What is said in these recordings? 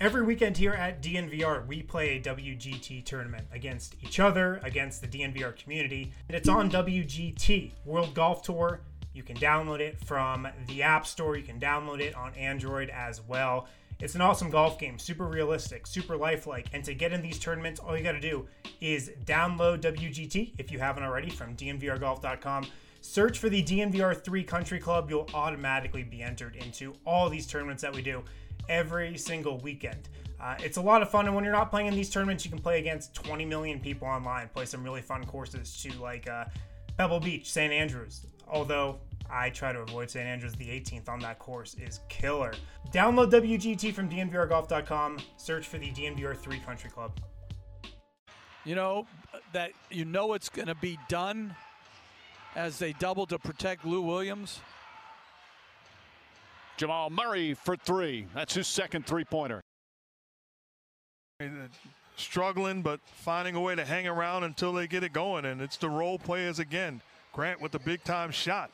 Every weekend here at DNVR, we play a WGT tournament against each other, against the DNVR community. And it's on WGT, World Golf Tour. You can download it from the App Store. You can download it on Android as well. It's an awesome golf game, super realistic, super lifelike. And to get in these tournaments, all you got to do is download WGT if you haven't already from DNVRGolf.com. Search for the DNVR3 Country Club. You'll automatically be entered into all these tournaments that we do every single weekend. Uh, it's a lot of fun, and when you're not playing in these tournaments, you can play against 20 million people online, play some really fun courses to like uh, Pebble Beach, St. Andrews. Although I try to avoid St. Andrews, the 18th on that course is killer. Download WGT from DNVRGolf.com, search for the DNVR3 Country Club. You know, that you know it's going to be done as they double to protect Lou Williams. Jamal Murray for three. That's his second three pointer. Struggling, but finding a way to hang around until they get it going. And it's the role players again. Grant with the big time shot.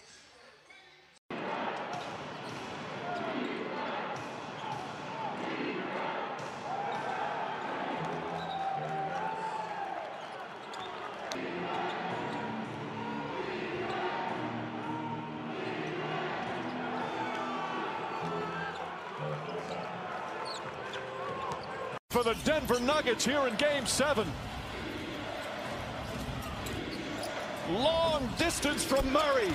The Denver Nuggets here in game seven. Long distance from Murray.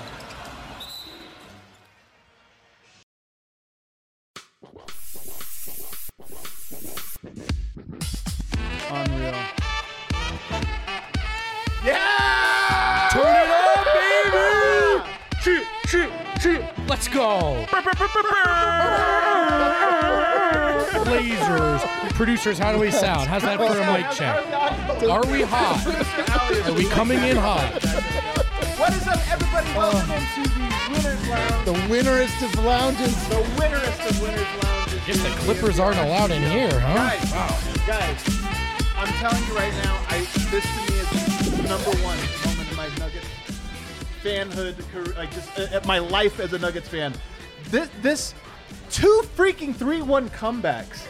Let's go. Blazers. Producers, how do we sound? How's that for a mic check? Are we hot? Are we coming in hot? What is up, everybody? Uh, Welcome into the Winners Lounge. The winnerest of lounges. The winnerest of Winners Lounges. Guess the Clippers aren't allowed in here, huh? Guys, guys, I'm telling you right now, I this to me is number one fanhood, like just uh, my life as a Nuggets fan. This, this two freaking three-one comebacks,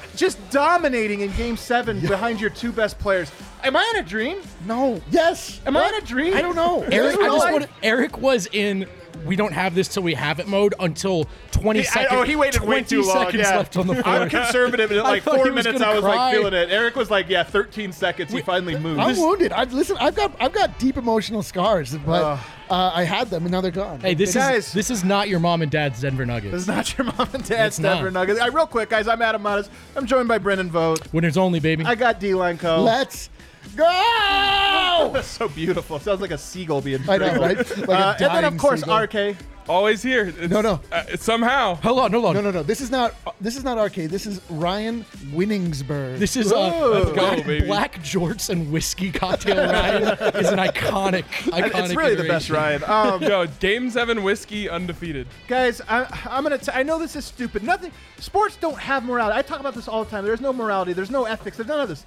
just dominating in Game Seven behind your two best players. Am I in a dream? No. Yes. Am I in a dream? I don't know. Eric, I just life? want Eric was in. We don't have this till we have it mode until 20 He- I- seconds. oh, he waited 20 way too long. seconds yeah. left on the floor. I'm conservative, and at like four minutes, I was cry. like feeling it. Eric was like, "Yeah, 13 seconds. He finally moved." I'm wounded. I've listen. I've got I've got deep emotional scars, but Ugh. uh, I had them and now they're gone. Hey, this Guys. is this is not your mom and dad's Denver Nuggets. This is not your mom and dad's It's not. Denver Nuggets. All right, real quick, guys. I'm Adam Mares. I'm joined by Brendan Vogt. Winners only, baby. I got D Line Co. Let's go. So beautiful. Sounds like a seagal being. I know, strangled. right? Like a uh, and then dying of course seagull. RK. Always here. It's- No, no. Uh, somehow. hold on, hold on. No, no, no. This is not. This is not arcade. This is Ryan Winningsberg. This is uh, Let's go, black, baby. black jorts and whiskey cocktail Ryan is an iconic, iconic. It's really the best iteration. Ryan. Um, Yo, Game 7 whiskey undefeated. guys, I, I'm gonna. T- I know this is stupid. Nothing. Sports don't have morality. I talk about this all the time. There's no morality. There's no ethics. There's none of this.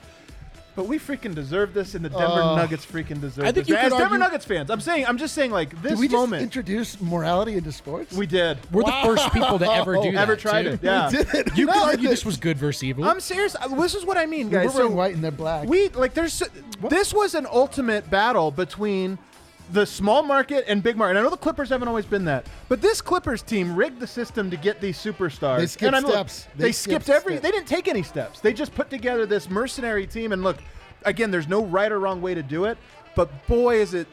But we freaking deserve this, and the Denver Uh, Nuggets freaking deserve I think this. you As could Denver Nuggets fans, I'm saying, I'm just saying, like this Did we just moment, introduce morality into sports? we did. We're the first people to ever do that. Ever tried too. it? Yeah. We did it. You We could argue this was good versus evil. I'm serious. This is what I mean, We're guys. wearing So white and they're black. we like there's this was an ultimate battle between the small market and big market. I know the Clippers haven't always been that, but this Clippers team rigged the system to get these superstars. They skipped and I'm, look, steps. They, They skipped skipped every. steps. They didn't take any steps. They just put together this mercenary team. And look, again, there's no right or wrong way to do it, but boy, is it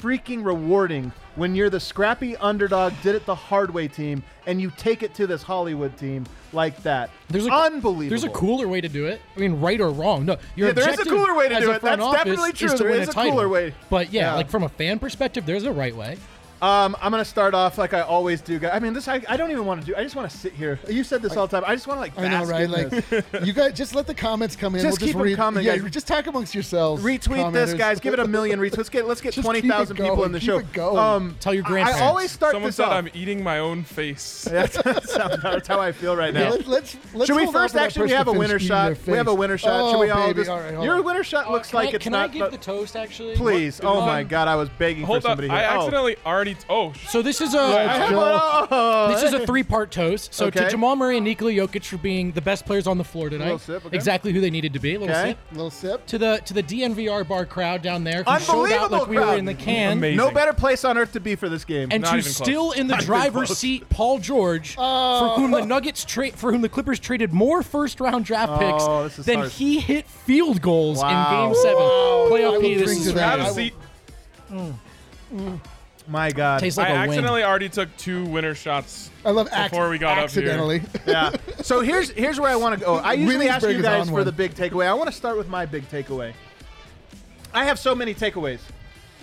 freaking rewarding when you're the scrappy underdog, did it the hard way team, and you take it to this Hollywood team like that. There's a unbelievable. There's a cooler way to do it. I mean, right or wrong. No, your Yeah, there is a cooler way to do it. That's definitely true. Is to There a cooler way. But yeah, Yeah. like from a fan perspective, there's a right way. Um, I'm gonna start off like I always do. guys. I mean, this I, I don't even want to do. I just want to sit here. You said this all the time. I just want to like. I know, bask right? in Like, this. you guys just let the comments come in. Just we'll keep just 'em read. coming, Yeah, guys. just talk amongst yourselves. Retweet this, commenters. guys. Give it a million retweets. Let's get let's get Just twenty it thousand people going. in the Keep show. it going. Um, Tell your I grandparents. always start Someone this said off. I'm eating my own face. That's, that's how I feel right now. let's, let's, let's Should we hold on first for that actually? We person have a to winner finish shot. their We have a face. winner shot. Oh, Should we all baby. just? All right, hold your on. winner shot looks can like I, it's can not. I give the toast actually? please. What- Oh um, my God! I was begging Hold for up. somebody I here. Oh. accidentally already already. Oh, So this is a Oh, this is a three-part toast. So to Okay. Jamal Murray and Nikola Jokic for being the best players on the floor tonight, Little sip, okay. exactly who they needed to be. A little Okay. sip. little sip. To the to the DNVR bar crowd down there who showed out Unbelievable like we were crowd. in the can. Amazing. no better place on earth to be for this game. And Not to even close. still in the Not even driver's close. seat, Paul George, for oh. whom the Nuggets trade, for whom the Clippers traded more first-round draft oh, picks Oh, this is than harsh. he hit field goals Wow. in Game Seven. I Playoff will P. This drink is to that. have I a will- seat. Mm. Mm. My God. tastes like I a win. accidentally already took two winner shots. I love ac- Before we got up here. accidentally. yeah. So here's here's where I want to go. I usually ask you is guys on for one. the big takeaway. I want to start with my big takeaway. I have so many takeaways,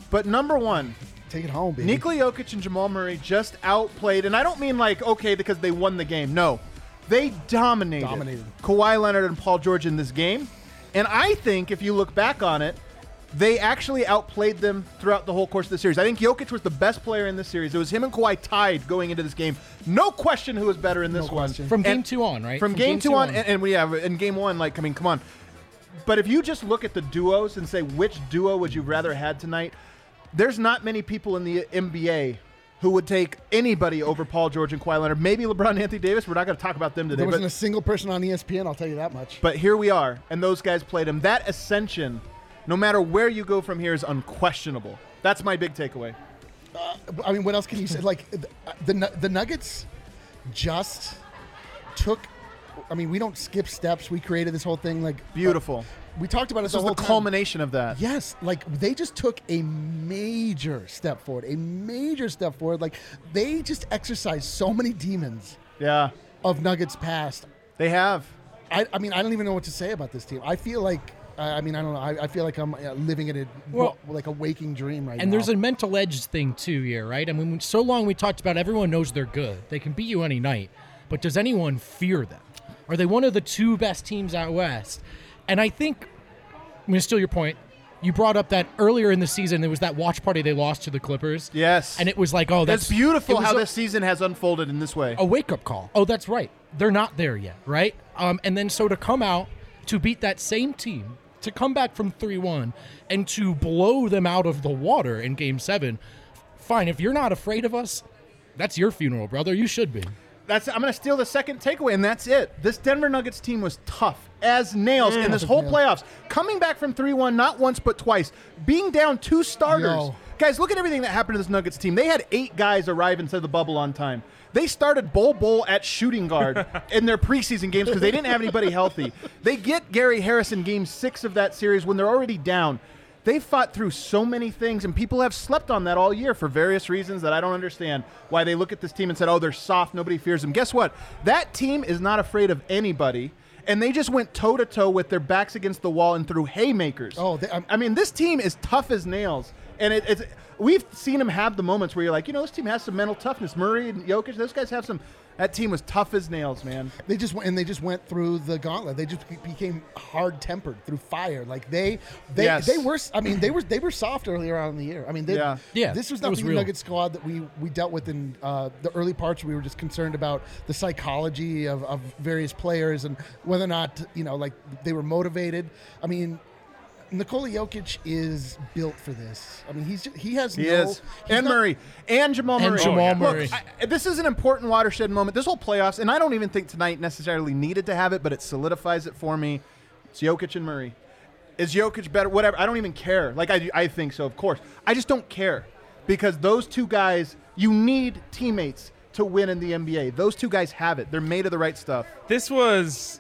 but number one, Take it home, baby. Nikola Jokic and Jamal Murray just outplayed, and I don't mean like okay because they won the game. No, they dominated, Dominated. Kawhi Leonard and Paul George in this game, and I think if you look back on it, they actually outplayed them throughout the whole course of the series. I think Jokic was the best player in this series. It was him and Kawhi tied going into this game. No question who was better in this No one. question. From game And- two on, right? From, game, two on, and, and we have in game one. Like, I mean, come on. But if you just look at the duos and say which duo would you rather had tonight, there's not many people in the NBA who would take anybody over Paul George and Kawhi Leonard. Maybe LeBron and Anthony Davis. We're not going to talk about them today. There wasn't But, a single person on ESPN. I'll tell you that much. but here we are, and those guys played him. That ascension, no matter where you go from here, is unquestionable. That's my big takeaway. Uh, I mean, what else can you say? Like uh, the the, the Nuggets just took. I mean, we don't skip steps. We created this whole thing. Like Beautiful. Uh, we talked about it This the was whole the time. culmination of that. Yes, like they just took a major step forward, a major step forward. Like they just exercised so many demons Yeah, of Nuggets past. they have. I, I mean, I don't even know what to say about this team. I feel like, I I mean, I don't know. I, I feel like I'm uh, living in a Well- like a waking dream right And now. And there's a mental edge thing too here, right? I mean, so long we talked about everyone knows they're good. They can beat you any night. But does anyone fear them? Are they one of the two best teams out west? And I think I'm going to steal your point. You brought up that earlier in the season there was that watch party they lost to the Clippers. Yes. And it was like, oh, that's That's beautiful how a- this season has unfolded in this way. a wake up call. Oh, that's right. They're not there yet, right? Um, and then so to come out to beat that same team, to come back from 3 1 and to blow them out of the water in game seven, fine. If you're not afraid of us, that's your funeral, brother. You should be. That's I'm going to steal the second takeaway, and that's it. This Denver Nuggets team was tough as nails in mm. this whole playoffs. Coming back from 3 1, not once but twice. Being down two starters. Yo. Guys, look at everything that happened to this Nuggets team. They had eight guys arrive inside the bubble on time. They started Bol Bol at shooting guard in their preseason games because they didn't have anybody healthy. They get Gary Harris in game six of that series when they're already down. They fought through so many things, and people have slept on that all year for various reasons that I don't understand. Why they look at this team and said, oh, they're soft, nobody fears them. Guess what? That team is not afraid of anybody, and they just went toe to toe with their backs against the wall and threw haymakers. Oh, they- I'm- I mean, this team is tough as nails, and it, it's we've seen them have the moments where you're like, you know, this team has some mental toughness. Murray and Jokic, those guys have some. That team was tough as nails, man. They just went and they just went through the gauntlet. They just became hard tempered through fire. Like they, they, Yes. they were. I mean, they were they were soft earlier on in the year. I mean, they, Yeah. Yeah, This was not was the real. Nugget squad that we we dealt with in uh, the early parts. We were just concerned about the psychology of, of various players and whether or not you know like they were motivated. I mean. Nikola Jokic is built for this. I mean, he's ju- he has He no is. And not- Murray. And Jamal Murray. And Murray. Jamal Look, Murray. I- this is an important watershed moment. This whole playoffs, and I don't even think tonight necessarily needed to have it, but it solidifies it for me. It's Jokic and Murray. Is Jokic better? Whatever. I don't even care. Like, I, I think so, of course. I just don't care because those two guys, you need teammates to win in the NBA. Those two guys have it. They're made of the right stuff. This was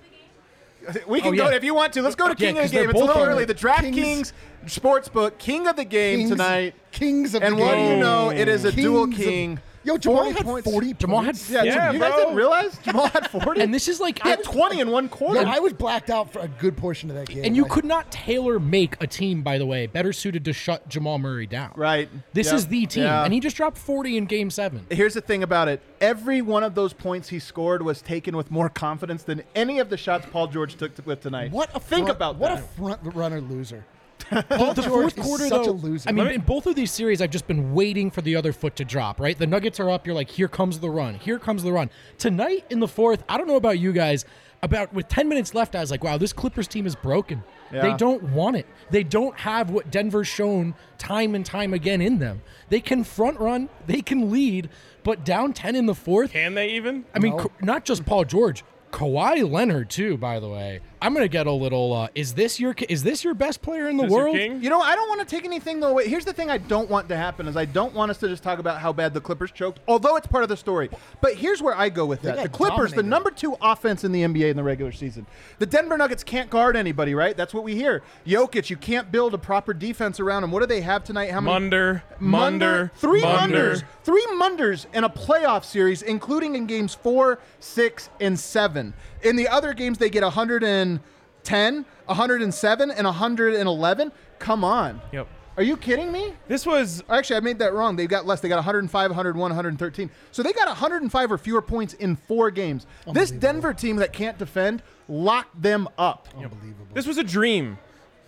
We can Oh, go yeah. if you want to. Let's go to Yeah, King of 'cause the Game. It's a little early. the DraftKings Kings- Sportsbook King of the Game Kings, tonight. Kings of And the what do you know? It is a Kings dual of- king. Yo, Jamal 40 had points. 40 Jamal had points. Yeah, Yeah, you guys bro. didn't realize Jamal had 40? And this is like, he had 20 in one quarter. Yeah, I was blacked out for a good portion of that game. and you Like, could not tailor make a team, by the way, better suited to shut Jamal Murray down. right. This Yep. is the team, Yeah. and he just dropped 40 in Game Seven. Here's the thing about it. Every one of those points he scored was taken with more confidence than any of the shots Paul George took to, with tonight. What a think front- about what that. a front runner loser. Paul the George fourth is quarter, such though, a loser. I mean, me- in both of these series, I've just been waiting for the other foot to drop. Right, the Nuggets are up. You're like, here comes the run. Here comes the run. Tonight in the fourth, I don't know about you guys. About with 10 minutes left, I was like, wow, this Clippers team is broken. Yeah. They don't want it. They don't have what Denver's shown time and time again in them. They can front run, they can lead, but down 10 in the fourth, Can they even? I mean, Ka- not just Paul George, Kawhi Leonard too. By the way, I'm gonna get a little. Uh, is this your is this your best player in the Is world? king? You know, I don't want to take anything though away. Here's the thing I don't want to happen is I don't want us to just talk about how bad the Clippers choked, although it's part of the story. But here's where I go with that. The Clippers, the number two offense in the NBA in the regular season. The Denver Nuggets can't guard anybody, right? That's what we hear. Jokic, you can't build a proper defense around him. What do they have tonight? How many? Munder, Munder, three Munder. Munders, three Munders in a playoff series, including in games four, six, and seven. In the other games, they get 110, 107, and 111. Come on. Yep. Are you kidding me? This was Actually, I made that wrong. They got less. They got 105, 101, 113. So they got 105 or fewer points in four games. This Denver team that can't defend locked them up. Unbelievable. this was a dream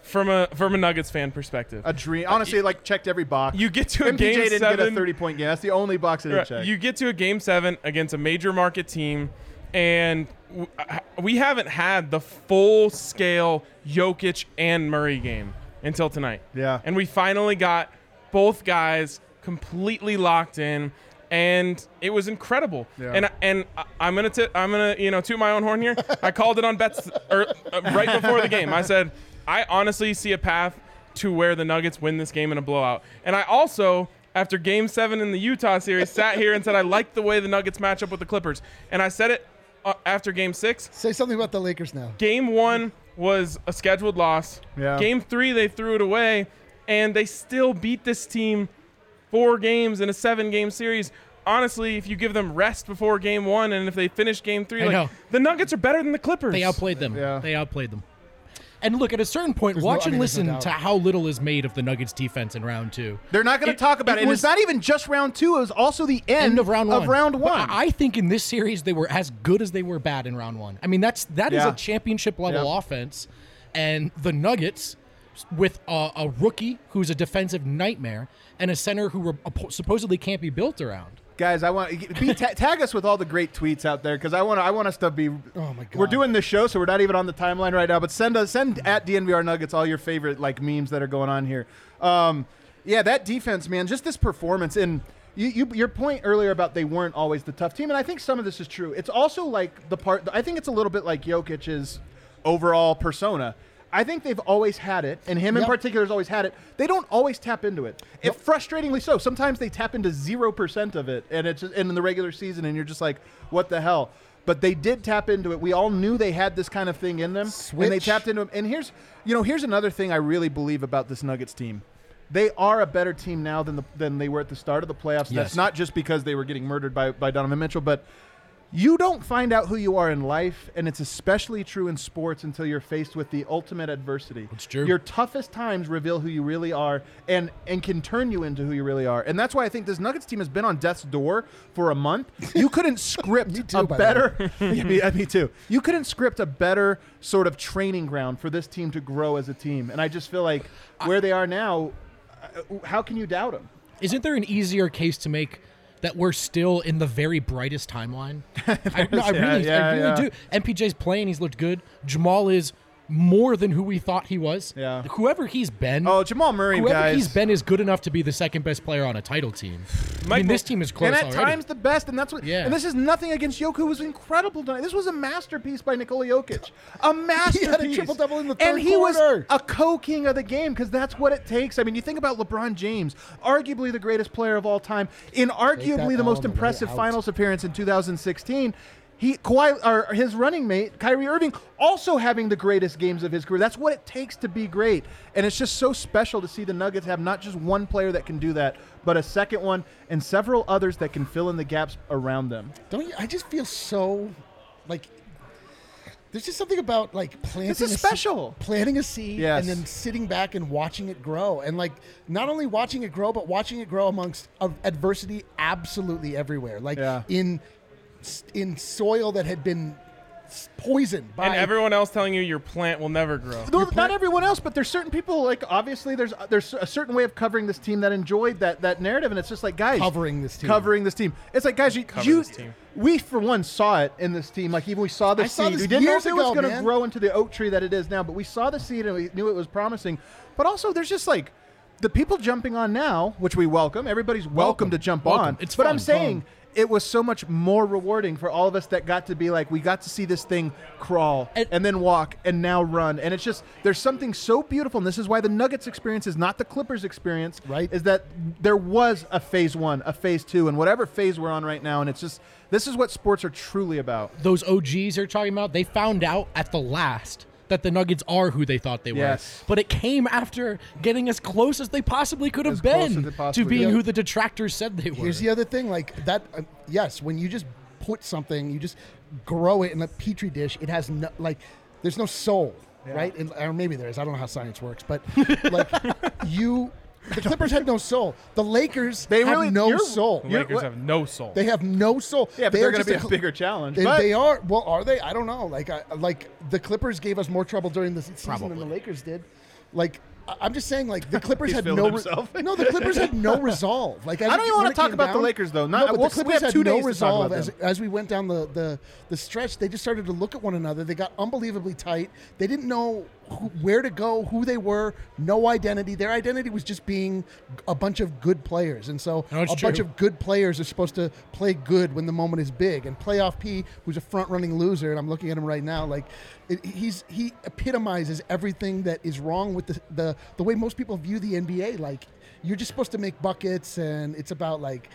from a from a Nuggets fan perspective. A dream. Honestly, it, like checked every box. You get to a MPJ game didn't seven. get a 30 point game. That's the only box it didn't Right. check. You get to a game seven against a major market team, and uh, we haven't had the full scale Jokic and Murray game until tonight. Yeah. And we finally got both guys completely locked in. And it was incredible, Yeah. and and I'm gonna t- I'm gonna you know toot my own horn here. I called it on bets er, uh, right before the game. I said I honestly see a path to where the Nuggets win this game in a blowout. And I also, after Game Seven in the Utah series, sat here and said I like the way the Nuggets match up with the Clippers. And I said it Uh, after Game Six. Say something about the Lakers now. Game One was a scheduled loss. Yeah. Game Three they threw it away, and they still beat this team four games in a seven-game series. Honestly, if you give them rest before Game One, and if they finish Game Three, I like know. the Nuggets are better than the Clippers. They outplayed them. Yeah. They outplayed them. And look, at a certain point, There's no- watch I and mean, there's no listen doubt. to how little is made of the Nuggets defense in round two. They're not going to talk about it. it And was- it's not even just round two. It was also the end, End of round one. Of round But one. I think in this series they were as good as they were bad in round one. I mean, that's that is Yeah. a championship level Yeah. offense, and the Nuggets with a, a rookie who's a defensive nightmare and a center who re- supposedly can't be built around. Guys, I want be, ta- tag us with all the great tweets out there because I want I want us to be. Oh my god. We're doing this show, so we're not even on the timeline right now. But send us send at DNVR Nuggets all your favorite like memes that are going on here. Um, yeah, that defense, man, just this performance and. You, you, your point earlier about they weren't always the tough team, and I think some of this is true. It's also like the part. I think it's a little bit like Jokic's overall persona. I think they've always had it, and him in particular has always had it. They don't always tap into it. If frustratingly so, sometimes they tap into zero percent of it, and it's just, and in the regular season, and you're just like, what the hell? But they did tap into it. We all knew they had this kind of thing in them, and they tapped into it. And here's, you know, here's another thing I really believe about this Nuggets team. They are a better team now than the, than they were at the start of the playoffs. That's Yes. not just because they were getting murdered by, by Donovan Mitchell, but you don't find out who you are in life, and it's especially true in sports until you're faced with the ultimate adversity. It's true. Your toughest times reveal who you really are and and can turn you into who you really are. And that's why I think this Nuggets team has been on death's door for a month. You couldn't script too, a better Yeah, me, me too. You couldn't script a better sort of training ground for this team to grow as a team. And I just feel like where they are now, uh, how can you doubt them? Isn't there an easier case to make that we're still in the very brightest timeline? I, no, I Yeah, really, yeah, I really yeah. do. MPJ's playing; he's looked good. Jamal is more than who we thought he was. Yeah. Whoever he's been. Oh, Jamal Murray, Whoever guys. he's been is good enough to be the second best player on a title team. I Mike- mean, this team is close and at already. times the best, and that's what. Yeah. And this is nothing against Jokic, who was incredible tonight. This was a masterpiece by Nikola Jokic, a masterpiece. he had a triple-double in the third and third he was a co-king of the game because that's what it takes. I mean, you think about LeBron James, arguably the greatest player of all time, in arguably the most on the way impressive. Finals appearance in 2016. He, Kawhi, or his running mate, Kyrie Irving, also having the greatest games of his career. That's what it takes to be great. And it's just so special to see the Nuggets have not just one player that can do that, but a second one and several others that can fill in the gaps around them. Don't you? I just feel so like there's just something about like planting. This is a se- special. planting a seed Yes. and then sitting back and watching it grow, and like not only watching it grow, but watching it grow amongst of adversity absolutely everywhere. Like Yeah. in in soil that had been poisoned by and everyone else telling you your plant will never grow. No, not everyone else, but there's certain people. Like obviously, there's uh, there's a certain way of covering this team that enjoyed that that narrative, and it's just like guys Covering this team. covering this team. It's like guys, you, you this team. we for one saw it in this team. Like even we saw the I saw seed. this we didn't know years if it was going to grow into the oak tree that it is now, but we saw the seed and we knew it was promising. But also, there's just like the people jumping on now, which we welcome. Everybody's welcome, Welcome. to jump Welcome. on. It's but fun. I'm saying Fun. It was so much more rewarding for all of us that got to be like we got to see this thing crawl And- and then walk and now run. And it's just there's something so beautiful and this is why the nuggets experience is not the clippers experience Right. is that there was a phase one a phase two and whatever phase we're on right now and it's just this is what sports are truly about. Those OGs are talking about, they found out at the last that the Nuggets are who they thought they were. Yes. But it came after getting as close as they possibly could have As been possibly to being could. who the detractors said they were. Here's the other thing, like that. Uh, yes, when you just put something, you just grow it in a petri dish. It has no like, there's no soul, right? And, or maybe there is. I don't know how science works, but like you, the Clippers had no soul. The Lakers They have really- no soul. The Lakers what- have no soul. They have no soul. yeah but They they're going to be a cl- bigger challenge They, but they are. Well, are they? I don't know. Like, I, like the Clippers gave us more trouble during the season than the Lakers did. Like, I- I'm just saying, like the Clippers had no. re- no, the Clippers had no resolve. Like, I don't even wanna talk came about the Lakers, though. Not- no, but we'll- the we Clippers have had two no days to resolve as as we went down the, the the stretch. They just started to look at one another. They got unbelievably tight. They didn't know who, where to go, who they were, no identity. Their identity was just being a bunch of good players, and so No, a bunch of good players are supposed to play good when the moment is big. And playoff P, who's a front running loser, and I'm looking at him right now, like it, he's he epitomizes everything that is wrong with the, the the way most people view the NBA. Like you're just supposed to make buckets, and it's about like.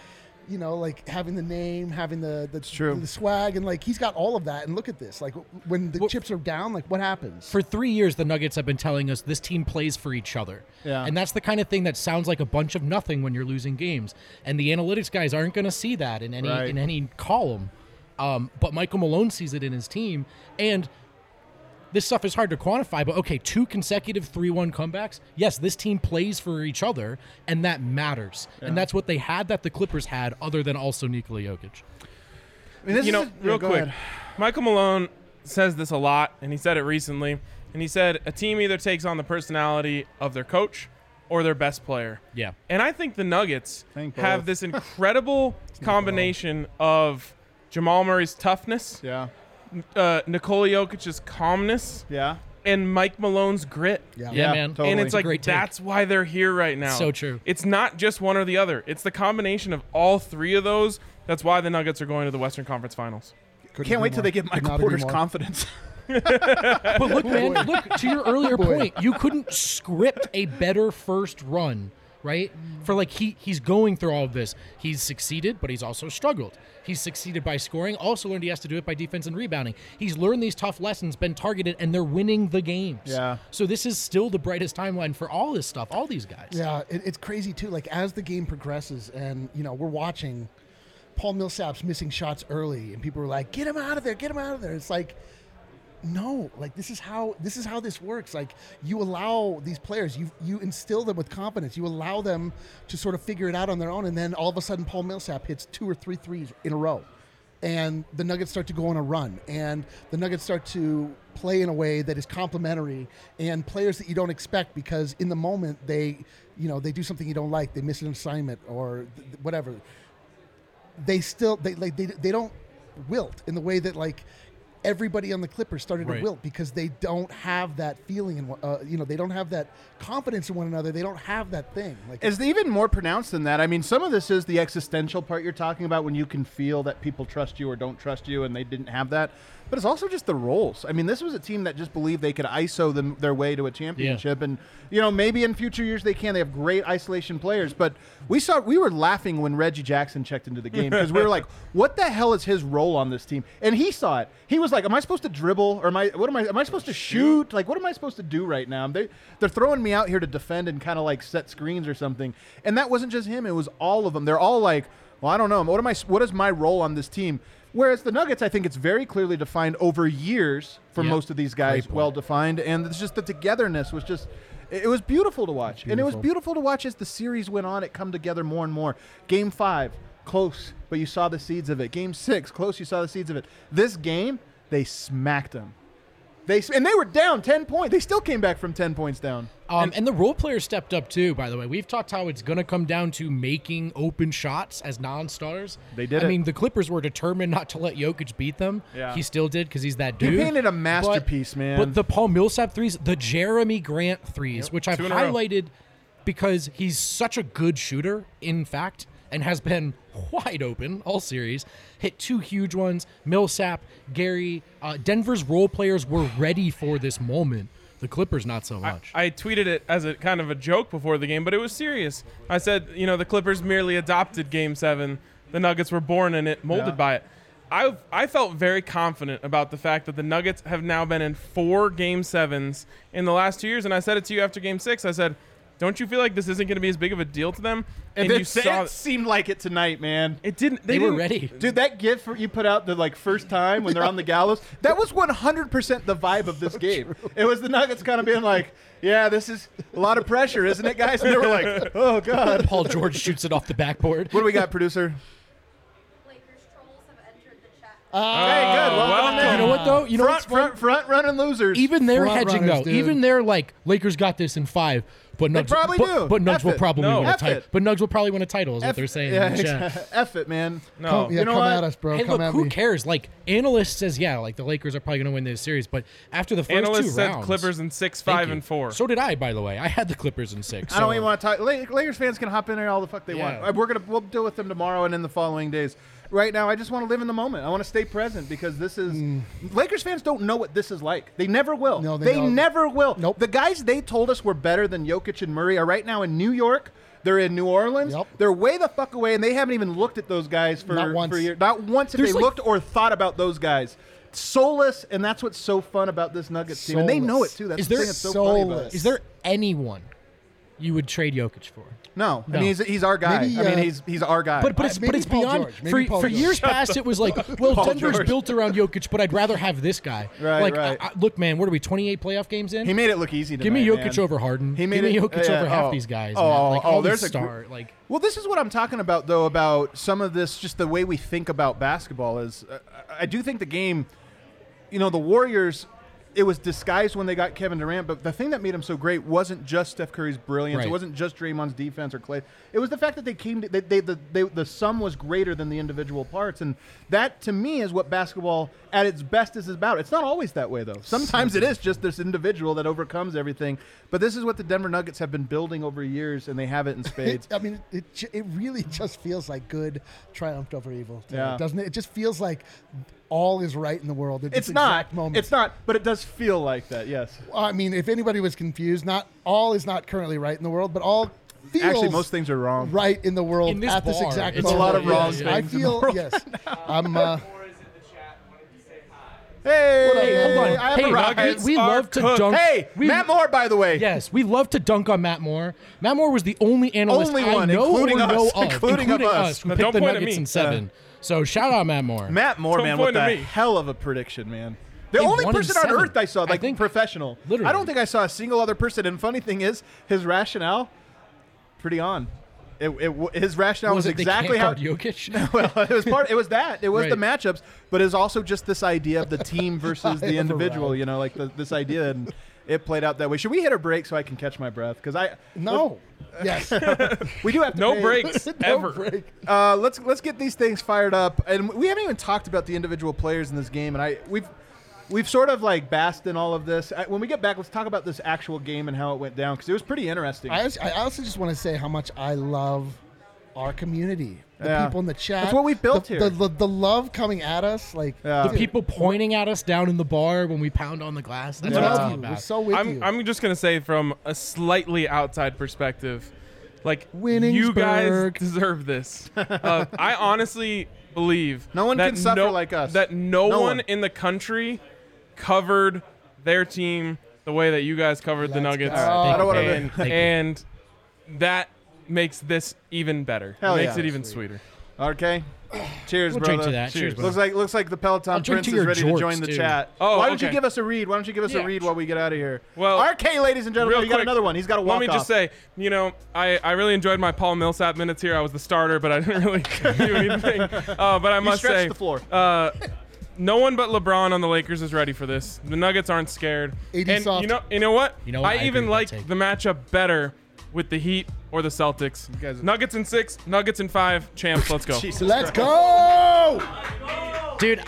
You know, like having the name, having the the, true. the swag, and like he's got all of that. And look at this, like when the Well- chips are down, like what happens? For three years, the Nuggets have been telling us this team plays for each other. Yeah. And that's the kind of thing that sounds like a bunch of nothing when you're losing games. And the analytics guys aren't going to see that in any Right. in any column. Um, but Michael Malone sees it in his team. And this stuff is hard to quantify, but okay, two consecutive 3 1 comebacks. Yes, this team plays for each other, and that matters. And that's what they had that the Clippers had, other than also Nikola Jokic. I mean, this you know, a- yeah, real quick, ahead. Michael Malone says this a lot, and he said it recently. And he said a team either takes on the personality of their coach or their best player. Yeah. And I think the Nuggets Think have this incredible combination of Jamal Murray's toughness, yeah uh, Nikola Jokic's calmness, yeah and Mike Malone's grit. Yeah. Yeah, man. totally. And it's like Great take. that's why they're here right now. So true. It's not just one or the other. It's the combination of all three of those. That's why the Nuggets are going to the Western Conference Finals. Couldn't can't agree wait till they get Could Michael Porter's confidence But look, man, look to your earlier point. You couldn't script a better first run, right? For like he he's going through all of this. He's succeeded, but he's also struggled. He's succeeded by scoring, also learned he has to do it by defense and rebounding. He's learned these tough lessons, been targeted, and they're winning the games. Yeah. So this is still the brightest timeline for all this stuff, all these guys. Yeah, it, it's crazy too. Like as the game progresses, and you know we're watching Paul Millsap's missing shots early, and people are like, "Get him out of there! Get him out of there!" It's like, no, like this is how this is how this works. Like you allow these players, you you instill them with confidence. You allow them to sort of figure it out on their own, and then all of a sudden, Paul Millsap hits two or three threes in a row. And the Nuggets start to go on a run, and the Nuggets start to play in a way that is complementary, and players that you don't expect because in the moment they, you know, they do something you don't like, they miss an assignment or th- whatever they still they like they, they don't wilt in the way that like everybody on the Clippers started Right. to wilt because they don't have that feeling and uh, you know they don't have that confidence in one another. They don't have that thing. Like is even more pronounced than that. I mean, some of this is the existential part you're talking about when you can feel that people trust you or don't trust you, and they didn't have that. But it's also just the roles. I mean, this was a team that just believed they could ISO them their way to a championship, and you know maybe in future years they can. They have great isolation players, but we saw we were laughing when Reggie Jackson checked into the game because we were like, "What the hell is his role on this team?" And he saw it. He was like, "Am I supposed to dribble or am I? What am I? Am I supposed to shoot? Like, what am I supposed to do right now?" They they're throwing me out here to defend and kind of like set screens or something. And that wasn't just him; it was all of them. They're all like, "Well, I don't know. What am I? What is my role on this team?" Whereas the Nuggets, I think it's very clearly defined over years for Yep. most of these guys, well defined, and it's just the togetherness was just. It was beautiful to watch, and it was beautiful. beautiful to watch as the series went on. It come together more and more. Game five, close, but you saw the seeds of it. Game six, close, you saw the seeds of it. This game, they smacked them. They and they were down ten points. They still came back from ten points down. Um, and, the role players stepped up too. By the way, we've talked how it's going to come down to making open shots as non-stars. They did I it. mean, the Clippers were determined not to let Jokic beat them. Yeah. He still did because he's that dude. He dude. painted a But- masterpiece, man. But the Paul Millsap threes, the Jerami Grant threes, which I've Two in a row. highlighted because he's such a good shooter, in fact, and has been wide open all series. Hit two huge ones. Millsap, Gary, uh, Denver's role players were ready for this moment. The Clippers, not so much. I tweeted it as a kind of a joke before the game, but it was serious. I said, you know, the Clippers merely adopted Game Seven. The Nuggets were born in it, molded Yeah. by it. I I felt very confident about the fact that the Nuggets have now been in four Game Sevens in the last two years, and I said it to you after Game Six. I said, "Don't you feel like this isn't going to be as big of a deal to them?" and you it, saw it seemed like it tonight, man. it didn't. They, they were didn't- ready. Dude, that gif for- you put out the like first time when they're on the gallows, that was 100% the vibe of this game. It was the Nuggets kind of being like, "Yeah, this is a lot of pressure, isn't it, guys?" And they were like, "Oh god." Paul George shoots it off the backboard. What do we got, producer? Lakers trolls have entered the chat. Uh, hey, good. Welcome, welcome. You know what though? You know front, what's fun? front, front running losers. Even they're Front hedging runners, though. dude. Even they're like Lakers got this in five, but Nugs probably but, do. But Nugs F will it. probably No. win a F title. it. But Nugs will probably win a title, is what they're saying Yeah, in the chat. F it, man. No, Come, yeah, You know come what? at us, bro. Hey, come look, at who me. cares? Like analyst says, yeah, like the Lakers are probably going to win this series. But after the first Analysts two said rounds, Clippers in six, Thank five, you. and four. So did I, by the way. I had the Clippers in six. I don't so- even want to talk. La- Lakers fans can hop in there all the fuck they Yeah. want. Uh, We're gonna we'll deal with them tomorrow and in the following days. Right now, I just want to live in the moment. I want to stay present because this is Lakers fans don't know what this is like. They never will. Mm. No, they don't. never will. Nope. The guys they told us were better than Jokic and Murray are right now in New York. They're in New Orleans. Yep. They're way the fuck away, and they haven't even looked at those guys for Not once. for years. Not once have There's they like- looked or thought about those guys. Soulless, and that's what's so fun about this Nuggets team, and they know it too. That's Is the there thing that's so funny about soulless? it. Is there anyone you would trade Jokic for? No, I mean he's, he's our guy. Maybe, I mean uh, he's he's our guy. But but it's maybe but it's Paul beyond George. Maybe for, Paul for George. years past. It was like, well, Paul Denver's George. built around Jokic, but I'd rather have this guy. Right, like, right. I, I, look, man, what are we? Twenty eight playoff games in. He made it look easy. To. Give me tonight, Jokic man. over Harden. He made Give me it- Jokic yeah, over half oh. these guys. Oh, man. Like oh, all there's these a star. Like Well, this is what I'm talking about, though, about some of this, just the way we think about basketball is. Uh, I do think the game, you know, the Warriors. It was disguised when they got Kevin Durant, but the thing that made him so great wasn't just Steph Curry's brilliance. It wasn't just Draymond's defense or Clay. It was the fact that they came. To, they, they, the, they, the sum was greater than the individual parts, and that to me is what basketball at its best is about. It's not always that way, though. Sometimes it is just this individual that overcomes everything. But this is what the Denver Nuggets have been building over years, and they have it in spades. I mean, it it really just feels like good triumphed over evil, Yeah. doesn't it? It just feels like all is right in the world. At It's not. Moment. It's not. But it does feel like that. Yes. I mean, if anybody was confused, not all is not currently right in the world, but all feels Actually, most things are wrong. right in the world In this at this bar, exact it's moment. a lot of Yes. wrong I things in the feel world yes. I'm. Uh, Hey, Hey, hold on. I have Hey, arrived. Nuggets we are love to cooked. dunk. Hey, we, Matt Moore, by the way. Yes, we love to dunk on Matt Moore. Matt Moore was the only analyst Only I one, know including or us, know of, including of us. who Now, picked don't the point at Nuggets me. in seven. So shout out Matt Moore. Matt Moore, Don't man, point with at a me. hell of a prediction, man. The They only won in person on seven. earth I saw, I like think- professional. Literally. I don't think I saw a single other person. And funny thing is, his rationale, pretty on. It, it, w- his rationale was, was it exactly they how. can't guard Jokic? well, it was part. It was that. It was the Right. matchups, but it's also just this idea of the team versus the individual. arrived. You know, like the, this idea, and it played out that way. Should we hit a break so I can catch my breath? Because I no. yes. we do have to No pay- breaks No ever. break. Uh, let's let's get these things fired up, and we haven't even talked about the individual players in this game, and I we've we've sort of like basked in all of this. I, when we get back, let's talk about this actual game and how it went down because it was pretty interesting. I, I also just want to say how much I love our community. The Yeah. people in the chat. That's what we've built the, here. The, the, the love coming at us, like Yeah. the people pointing at us down in the bar when we pound on the glass. we That's what it's all love you. We're so with I'm, you. I'm just gonna say from a slightly outside perspective, like you guys deserve this. Uh, I honestly believe No one can suffer no- like us. That no, No one one. in the country covered their team the way that you guys covered the Let's Nuggets, go. I don't wanna and, and that makes this even better. Hell it makes yeah. it even sweeter. okay, cheers, We'll brother. drink to that. Cheers, Cheers. brother. Looks like looks like the Peloton drink Prince to is your ready to jorts, join the too. chat. Oh, why don't you okay. give us a read? Why don't you give us a Yeah. read while we get out of here? Well, RK, ladies and gentlemen, Real you got quick, another one. He's got to walk Let me off. just say, you know, I, I really enjoyed my Paul Millsap minutes here. I was the starter, but I didn't really do anything. Uh, but I must stretched say, the floor. Uh, no one but LeBron on the Lakers is ready for this. The Nuggets aren't scared. AD and soft. you know, you know what? You know what? I I, agree even with like take. the matchup better with the Heat or the Celtics. guys- Nuggets in six, Nuggets in five, champs. Let's go. Jesus Let's Christ. go! Dude,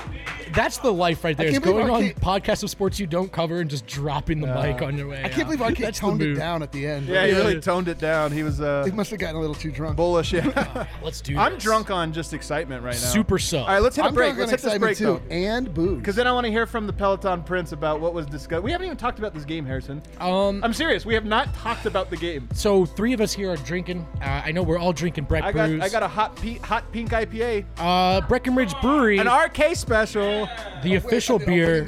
that's the life right there. Is can't going on Arcade- podcasts of sports you don't cover and just dropping the mic on your way. I can't out. believe Arcade That's the toned it down at the end. Yeah, he Yeah. really toned it down. He was uh, He must have gotten a little too drunk. bullish. Yeah. Let's do I'm this. drunk on just excitement right now. Super sub. All right, let's hit a I'm break. Let's on hit this break too, though. and booze. Because then I want to hear from the Peloton Prince about what was discussed. We haven't even talked about this game, Harrison. Um, I'm serious. We have not talked about the game. so three of us here are drinking. Uh, I know we're all drinking Brett I got Brews. I got a hot pe- hot pink IPA, uh, Breckenridge Brewery, an RK special. The official beer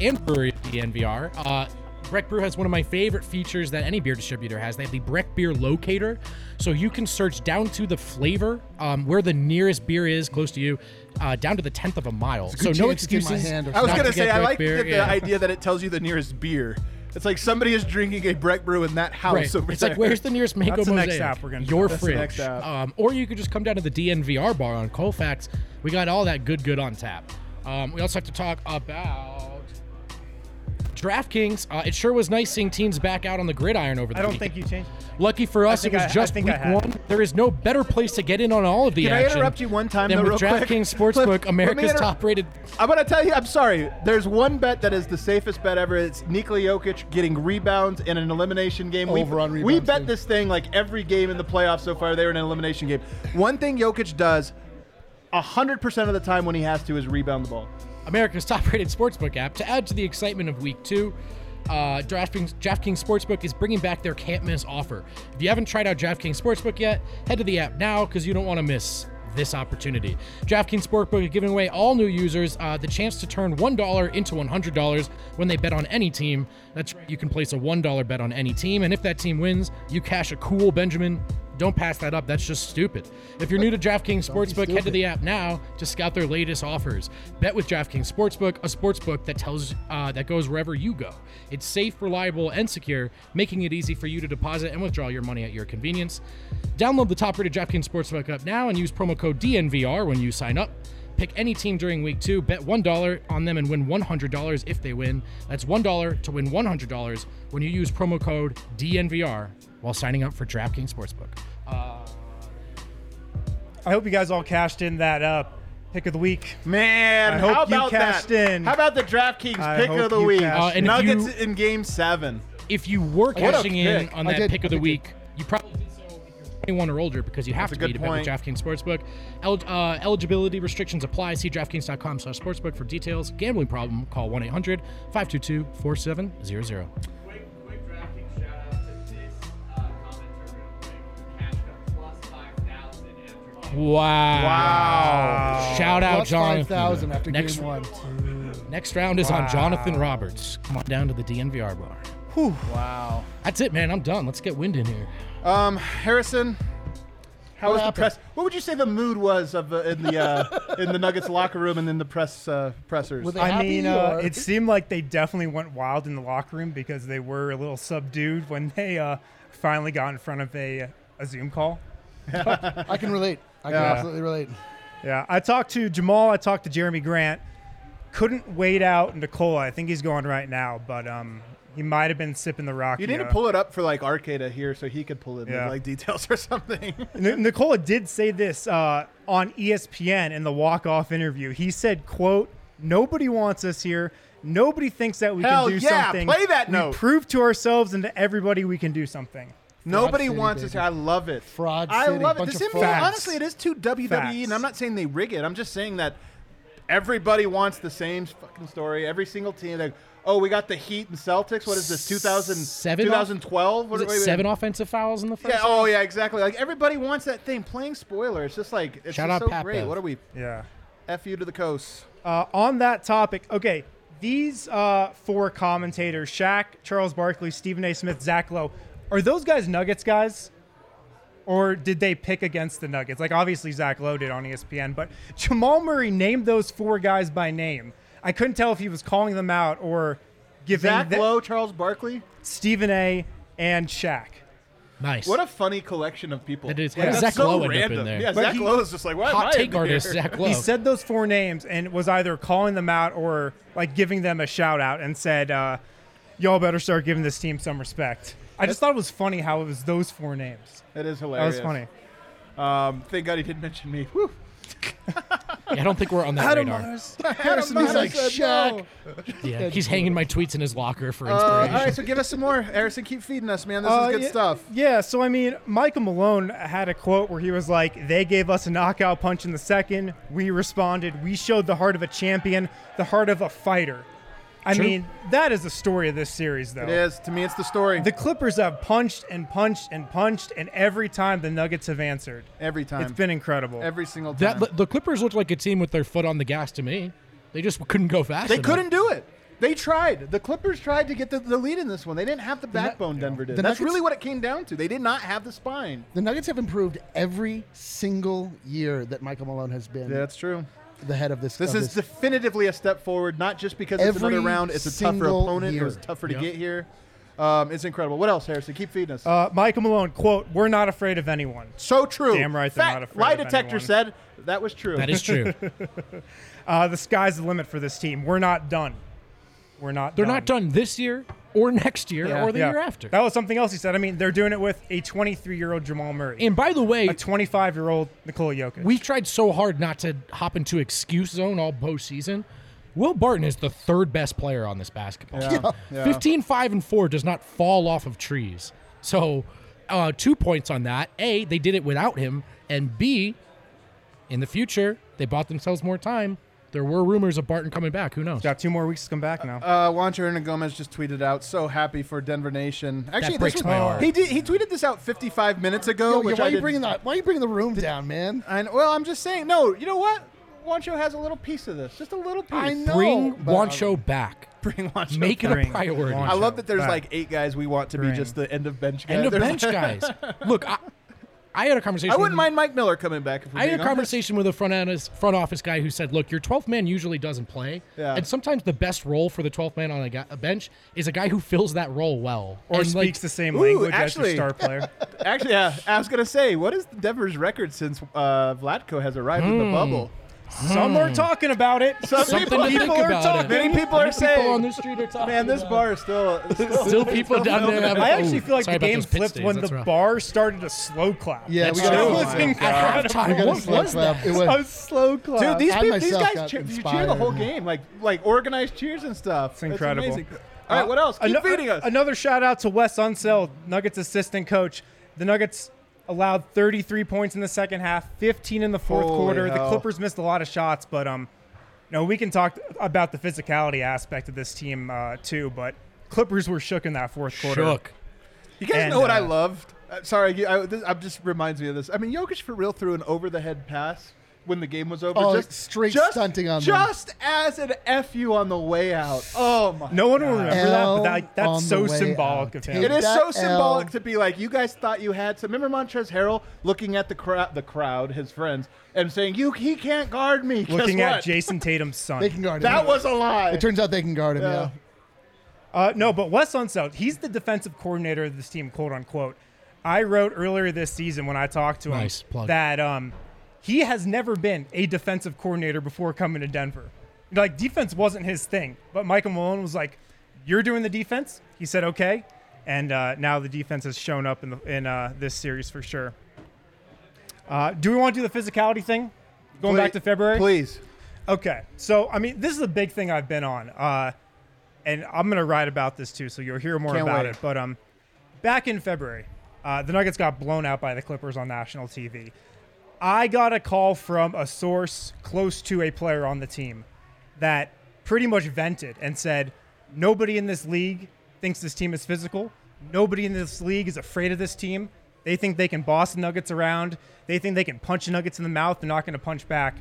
and brewery of the NVR. Uh, Breck Brew has one of my favorite features that any beer distributor has. They have the Breck Beer Locator, so you can search down to the flavor, um, where the nearest beer is close to you, uh, down to the tenth of a mile. a So no chance my excuses. hand I was gonna say I like beer, the, the yeah. idea that it tells you the nearest beer. It's like somebody is drinking a Breck brew in that house Right. over It's there. like where's the nearest mango That's the next app we're gonna Your do. That's the fridge. next app. Um, or you could just come down to the DNVR bar on Colfax. We got all that good good on tap. Um, we also have to talk about DraftKings. Uh, it sure was nice seeing teams back out on the gridiron over the I don't weekend. think you changed. Lucky for us, it was I- I just I week one. There is no better place to get in on all of the Can I action. interrupt you one time than though, with? DraftKings Let- let Sportsbook, me America's inter- top-rated. I'm gonna tell you. I'm sorry. There's one bet that is the safest bet ever. It's Nikola Jokic getting rebounds in an elimination game. Over we, on We bet this thing like every game in the playoffs so far. They were in an elimination game. One thing Jokic does, hundred percent of the time when he has to, is rebound the ball. America's top-rated sportsbook app. To add to the excitement of Week Two, uh, DraftKings, DraftKings Sportsbook is bringing back their can't miss offer. If you haven't tried out DraftKings Sportsbook yet, head to the app now because you don't want to miss this opportunity. DraftKings Sportsbook is giving away all new users uh, the chance to turn $1 into $100 when they bet on any team. That's right, you can place a $1 bet on any team, and if that team wins, you cash a cool Benjamin. Don't pass that up. That's just stupid. If you're new to DraftKings Sportsbook, head to the app now to scout their latest offers. Bet with DraftKings Sportsbook, a sportsbook that tells uh, that goes wherever you go. It's safe, reliable, and secure, making it easy for you to deposit and withdraw your money at your convenience. Download the top-rated DraftKings Sportsbook app now and use promo code DNVR when you sign up. Pick any team during week two, bet $1 on them and win $100 if they win. That's $1 to win $100 when you use promo code DNVR while signing up for DraftKings Sportsbook. I hope you guys all cashed in that uh, pick of the week. Man, I hope how you about cashed that? in. How about the DraftKings I pick of the week? Uh, and Nuggets you- in Game Seven. If you were What cashing in on that did. pick of the week, you probably did so if you're 21 or older because you have That's to be good to bet with. DraftKings Sportsbook. El- uh, eligibility restrictions apply. See DraftKings.com/sportsbook for details. Gambling problem, call 1-800-522-4700. Wow. Wow. Shout out Plus Jonathan. 5,000 after next, game one. Next round is on Jonathan Roberts. Come on down to the DNVR bar. Wow. That's it, man. I'm done. Let's get wind in here. Um, Harrison, how What was the press? What would you say the mood was of uh, in the uh, in the Nuggets locker room and in the press uh, pressers? I mean, uh, it seemed like they definitely went wild in the locker room because they were a little subdued when they uh, finally got in front of a, a Zoom call. I can relate. I can Yeah. absolutely relate. Yeah, I talked to Jamal. I talked to Jerami Grant. Couldn't wait out Nikola. I think he's going right now, but um, he might have been sipping the rock. you need to pull it up for like Arcada here so he could pull in Yeah. the, like details or something. N- Nikola did say this uh, on ESPN in the walk-off interview. He said, "quote Nobody wants us here. Nobody thinks that we Hell can do yeah, something. play that we note." prove to ourselves and to everybody we can do something." Nobody City, wants us baby. here. I love it. Fraud I City, love it. This of NBA, frauds. honestly, it is too WWE, Facts. and I'm not saying they rig it. I'm just saying that everybody wants the same fucking story. Every single team. Like, oh, we got the Heat and Celtics. What is this? 2000, Seven? 2012? Was What- it wait, wait. seven offensive fouls in the first Yeah. Oh, yeah. Exactly. Like everybody wants that thing. Playing spoiler. It's just like it's Shout just out so Pat great. Bev. What are we? Yeah. F you to the coast. Uh, on that topic, okay, these uh, four commentators, Shaq, Charles Barkley, Stephen A. Smith, Zach Lowe, are those guys Nuggets guys? Or did they pick against the Nuggets? Like, obviously, Zach Lowe did on ESPN, but Jamal Murray named those four guys by name. I couldn't tell if he was calling them out or giving Zach the- Lowe, Charles Barkley. Stephen A. and Shaq. Nice. What a funny collection of people. That is- Like, how did that's Zach so Lowe end up in there? Yeah, But Zach he- Lowe is just like, why am Hot I take in artist here? Zach Lowe. He said those four names and was either calling them out or like giving them a shout out and said, uh, "Y'all better start giving this team some respect." I just thought it was funny how it was those four names. It is hilarious. That was funny. Um, thank God he didn't mention me. Whew. Yeah, I don't think we're on that Adam radar. Mars. Harrison is like said Shaq. Yeah, he's hanging my tweets in his locker for Uh, inspiration. all right, so give us some more. Harrison, keep feeding us, man. This Uh, is good yeah, stuff. Yeah, so I mean, Michael Malone had a quote where he was like, "They gave us a knockout punch in the second. We responded. We showed the heart of a champion, the heart of a fighter." I True. mean, that is the story of this series, though. It is. To me, it's the story. The Clippers have punched and punched and punched, and every time the Nuggets have answered. Every time. It's been incredible. Every single time. that the Clippers looked like a team with their foot on the gas to me. They just couldn't go fast. they enough. couldn't do it. They tried. The Clippers tried to get the, the lead in this one. They didn't have the backbone Denver did. the That's Nuggets- really what it came down to. They did not have the spine. The Nuggets have improved every single year that Michael Malone has been Yeah, that's true. The head of this. This of is definitively a step forward, not just because it's another round. It's a tougher single opponent. It was year. tougher to get here. Um, it's incredible. What else, Harrison? Keep feeding us. Uh, Michael Malone, quote, We're not afraid of anyone. so true. damn right they're Fact- not afraid Lie detector anyone. said that was true. That is true. Uh, the sky's the limit for this team. We're not done. We're not They're done. not done this year or next year Yeah. or the Yeah. year after. That was something else he said. I mean, they're doing it with a 23 year old Jamal Murray, and by the way, a 25 year old Nikola Jokic. we've tried so hard not to hop into excuse zone all postseason. Will Barton is the third best player on this basketball Yeah. team. Yeah. 15, 5, and 4 does not fall off of trees. So, uh, two points on that. A, they did it without him. And B, in the future, they bought themselves more time. There were rumors of Barton coming back. Who knows? got two more weeks to come back now. Uh, Juancho Hernangomez just tweeted out, "So happy for Denver Nation." Actually, breaks this my heart. He did. He tweeted this out 55 minutes ago. Yo, yo, why I are you bringing the Why are you bringing the room down, man? And well, I'm just saying. No, you know what? Juancho has a little piece of this. Just a little piece. I know. Bring but- Juancho back. Bring Juancho. Make it a priority. Juancho I love that there's back. like eight guys we want to be just the end of bench guys. End of There's bench guys. Look, I, I had a conversation. I wouldn't with- mind Mike Miller coming back. If we're I had being a honest. conversation with a front office front office guy who said, "Look, your 12th man usually doesn't play, Yeah. and sometimes the best role for the 12th man on a, ga- a bench is a guy who fills that role well or And, like, speaks the same Ooh, language actually- as your star player. Actually, yeah, I was gonna say, what is Denver's record since uh, Vlatko has arrived in the bubble? Some are hmm. talking about it. Some Something people, to think are about talking. it. Many people are People saying, on the street are talking. "Man, this about bar is still still, Still people down there having- I actually Ooh, feel like sorry the about game those pit flipped stays, when that's the rough. bar started to slow clap. Yeah, That's we got true. That to was At incredible. halftime, We got what a slow was clap. that? It A was. slow clap. Dude, these, I people, these myself guys got cheer, you cheer inspired. the whole game, like like organized cheers and stuff. It's incredible. amazing. All right, uh, what else? Keep Ano- feeding us. Another shout out to Wes Unseld, Nuggets assistant coach. The Nuggets allowed 33 points in the second half, 15 in the fourth Holy quarter. The. Clippers missed a lot of shots, but um, no, we can talk about the physicality aspect of this team uh, too. But Clippers were shook in that fourth quarter. Shook. You guys And, know what I uh, loved? Uh, sorry, you- I, this I just reminds me of this. I mean, Jokic for real threw an over the head pass when the game was over. Oh, just straight just, stunting on them. just as an fu on the way out. Oh my! No one will remember that, but that, that's so symbolic out. of him. It is that so L. symbolic to be like, you guys thought you had some. Remember Montrezl Harrell looking at the crowd, the crowd, his friends, and saying, "You, he can't guard me." Looking what? at Jason Tatum's son. They can guard him. That was a lie. It turns out they can guard him. Yeah. Yeah. Uh, no, but Wes Unseld, he's the defensive coordinator of this team, quote unquote. I wrote earlier this season when I talked to him Nice that um, he has never been a defensive coordinator before coming to Denver. Like defense wasn't his thing, but Michael Malone was like, "You're doing the defense." He said, "Okay," and uh, now the defense has shown up in the, in uh, this series for sure. Uh, do we want to do the physicality thing? Going back to February, Please. Okay, so I mean, this is a big thing I've been on, uh, and I'm gonna write about this too, so you'll hear more Can't about wait. it. But um, back in February, uh, the Nuggets got blown out by the Clippers on national TV. I got a call from a source close to a player on the team that pretty much vented and said, "Nobody in this league thinks this team is physical. Nobody in this league is afraid of this team. They think they can boss the Nuggets around. They think they can punch the Nuggets in the mouth. They're not going to punch back."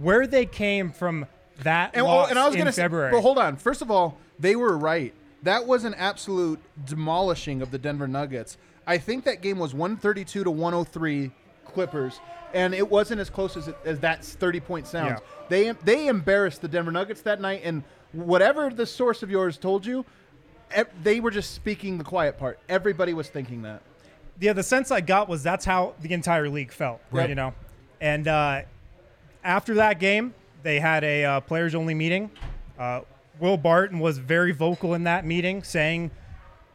Where they came from that And, oh, loss and I was in gonna February. say, but hold on. First of all, they were right. That was an absolute demolishing of the Denver Nuggets. I think that game was 132 to 103 Clippers, and it wasn't as close as, as that 30 point sounds. Yeah. They they embarrassed the Denver Nuggets that night, and whatever the source of yours told you, they were just speaking the quiet part. Everybody was thinking that. yeah, the sense I got was that's how the entire league felt, Right. You know, and uh, after that game, they had a uh, players only meeting. Uh, Will Barton was very vocal in that meeting, saying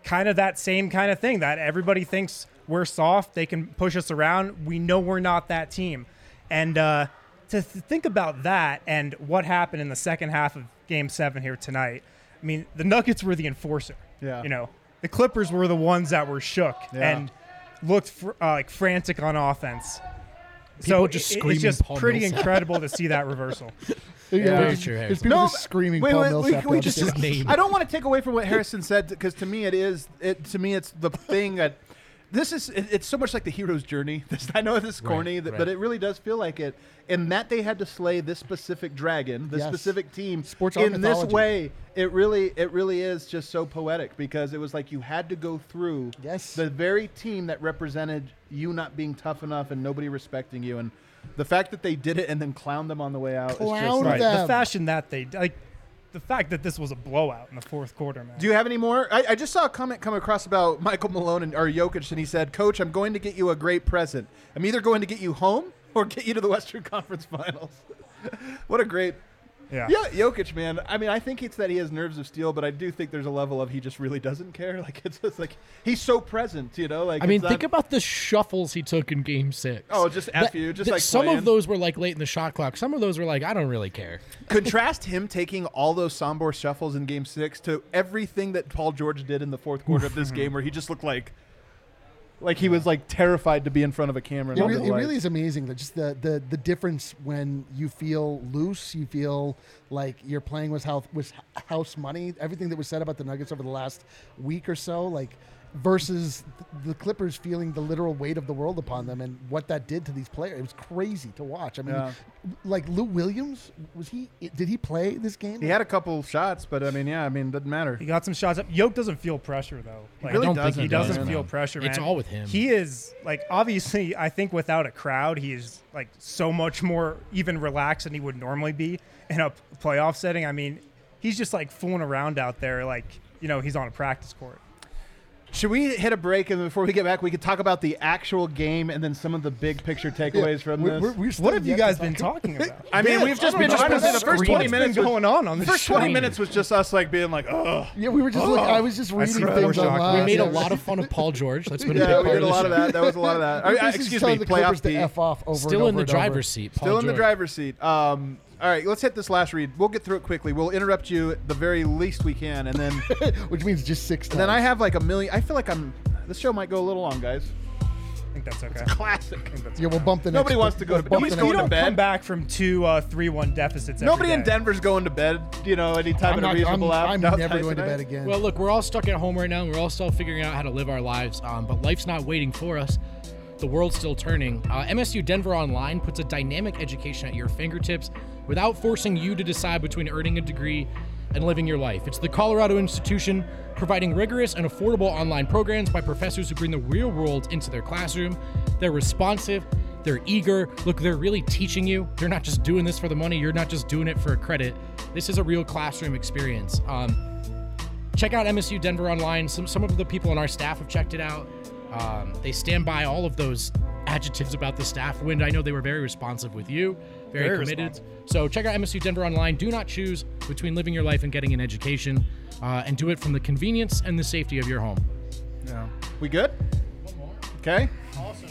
kind of that same kind of thing that everybody thinks we're soft, they can push us around. We know we're not that team, and uh, to th- think about that and what happened in the second half of Game Seven here tonight. I mean, the Nuggets were the enforcer. Yeah. You know, the Clippers were the ones that were shook Yeah. and looked fr- uh, like frantic on offense. People so just it- screaming it's just Paul pretty Millsap. incredible to see that reversal. Yeah, Very there's- true, there's Harrison. people No, just screaming wait, Paul wait, Millsap. we, we down just, name. I don't want to take away from what Harrison said because to me it is it to me it's the thing that this is it, it's so much like the hero's journey. This, I know this is corny, Right, that, right. but it really does feel like it. And that they had to slay this specific dragon, this Yes. specific team, Sports art in this way. It really, it really is just so poetic because it was like you had to go through Yes. the very team that represented you not being tough enough and nobody respecting you, and the fact that they did it and then clowned them on the way out. is just Clowned like, right. The fashion that they like, the fact that this was a blowout in the fourth quarter, man. Do you have any more? I, I just saw a comment come across about Michael Malone and or Jokic, and he said, "Coach, I'm going to get you a great present. I'm either going to get you home or get you to the Western Conference Finals." what a great, yeah. yeah, Jokic, man. I mean, I think it's that he has nerves of steel, but I do think there's a level of he just really doesn't care. Like it's just like he's so present, you know. Like I mean, it's think about the shuffles he took in Game Six. Oh, just F That- you, just that- like some playing. of those were like late in the shot clock. Some of those were like I don't really care. contrast him taking all those Sombor shuffles in Game Six to everything that Paul George did in the fourth quarter of this game, where he just looked like. Like he was like terrified to be in front of a camera. It really, it really is amazing that just the, the the difference when you feel loose, you feel like you're playing with house with house money. Everything that was said about the Nuggets over the last week or so, like versus the Clippers feeling the literal weight of the world upon them and what that did to these players. It was crazy to watch. I mean, Yeah. like Lou Williams, was he? Did he play this game? He had a couple shots, but I mean, yeah, I mean, doesn't matter. He got some shots up. Yoke doesn't feel pressure though. Like, really I don't doesn't, he he does, doesn't feel pressure. It's all with him. He is like obviously. I think without a crowd, he is like so much more even relaxed than he would normally be in a playoff setting. I mean, he's just like fooling around out there, like you know, he's on a practice court. Should we hit a break and before we get back, we could talk about the actual game and then some of the big picture takeaways from We're- this? we're- we're What have you guys talk been talking about? I mean, Yeah, we've just been don't honestly the first twenty minutes was- going on on The this first twenty minutes was just us like being like, oh, Yeah, we were just looking. I was just reading things online. We made a lot of fun of Paul George. That's been a yeah, big we did a lot of that. That was a lot of that. All right, This excuse me, the Clippers playoff to P. f off over Still in the driver's seat. Still in the driver's seat. Um, all right, let's hit this last read. We'll get through it quickly. We'll interrupt you the very least we can, and then which means just six. and then I have like a million. I feel like I'm. This show might go a little long, guys. I think that's okay. Classic. Yeah, we'll bump the. Nobody wants to go to we'll bed. bump Nobody's the going you to don't bed. come back from two uh, three-one deficits. every Nobody in day. Denver's going to bed. You know, anytime I'm, in a not, I'm, reasonable hour. I'm No, never Tyson, going to bed again. Well, look, we're all stuck at home right now. and We're all still figuring out how to live our lives, um, but life's not waiting for us. The world's still turning. Uh, MSU Denver Online puts a dynamic education at your fingertips without forcing you to decide between earning a degree and living your life. It's the Colorado institution providing rigorous and affordable online programs by professors who bring the real world into their classroom. They're responsive, they're eager. Look, they're really teaching you. They're not just doing this for the money, you're not just doing it for a credit. This is a real classroom experience. Um, check out MSU Denver online. Some some of the people on our staff have checked it out. Um, they stand by all of those adjectives about the staff. Wind, I know they were very responsive with you, very, Very committed. So check out MSU Denver online. Do not choose between living your life and getting an education, uh, and do it from the convenience and the safety of your home. Yeah. We good? Okay.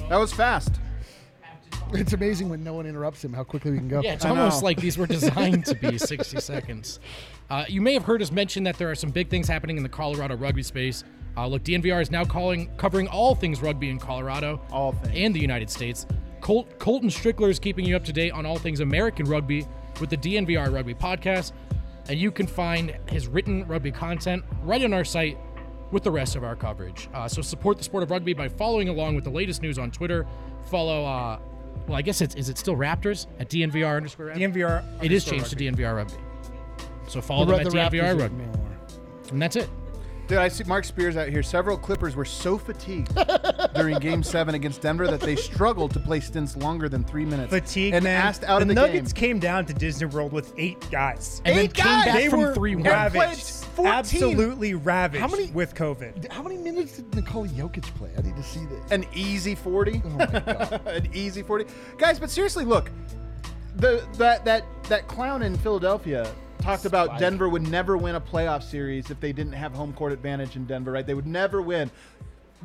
That was fast. it's amazing when no one interrupts him how quickly we can go. Yeah, it's I almost know. like these were designed to be 60 seconds. Uh, you may have heard us mention that there are some big things happening in the Colorado rugby space. Uh, look, DNVR is now calling covering all things rugby in Colorado, All things. and the United States. Colt, Colton Strickler is keeping you up to date on all things American rugby with the DNVR Rugby Podcast, and you can find his written rugby content right on our site with the rest of our coverage. Uh, so support the sport of rugby by following along with the latest news on Twitter. Follow, uh, well, I guess it's is it still Raptors at DNVR underscore Raptors? DNVR. It is changed rugby. to DNVR Rugby. So follow The, them at the DNVR Raptors Rugby. And that's it. Dude, I see Marc Spears out here. Several Clippers were so fatigued during Game Seven against Denver that they struggled to play stints longer than three minutes. Fatigue, and man. asked out the of the Nuggets game. came down to Disney World with eight guys. And then Eight came guys? back they from were 3-1. ravaged. 14. Absolutely ravaged How many- with COVID. How many minutes did Nikola Jokic play? I need to see this. An easy 40. Oh my God. An easy 40. Guys, but seriously, look. The that that that clown in Philadelphia talked about Denver would never win a playoff series if they didn't have home court advantage in Denver, right? They would never win.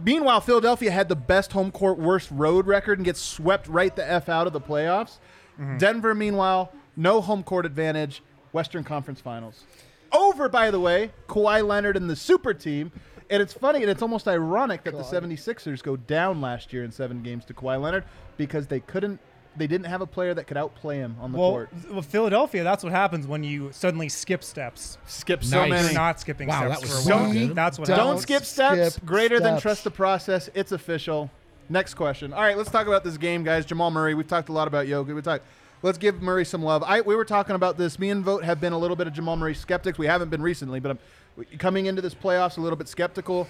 Meanwhile, Philadelphia had the best home court, worst road record and gets swept right the F out of the playoffs. Mm-hmm. Denver, meanwhile, no home court advantage, Western Conference Finals. Over, by the way, Kawhi Leonard and the super team. And it's funny and it's almost ironic that the 76ers go down last year in seven games to Kawhi Leonard because they couldn't, they didn't have a player that could outplay him on the Well, court. well, Philadelphia, that's what happens when you suddenly skip steps. Skip so Nice. many. Not skipping Wow, steps that was for a so while. good. That's what Don't Don't happens. skip steps. skip Greater than trust the process. It's official. Next question. All right, let's talk about this game, guys. Jamal Murray. We've talked a lot about Yoga. We talked. Let's give Murray some love. I we were talking about this. Me and Vogt have been a little bit of Jamal Murray skeptics. We haven't been recently, but I'm coming into this playoffs a little bit skeptical.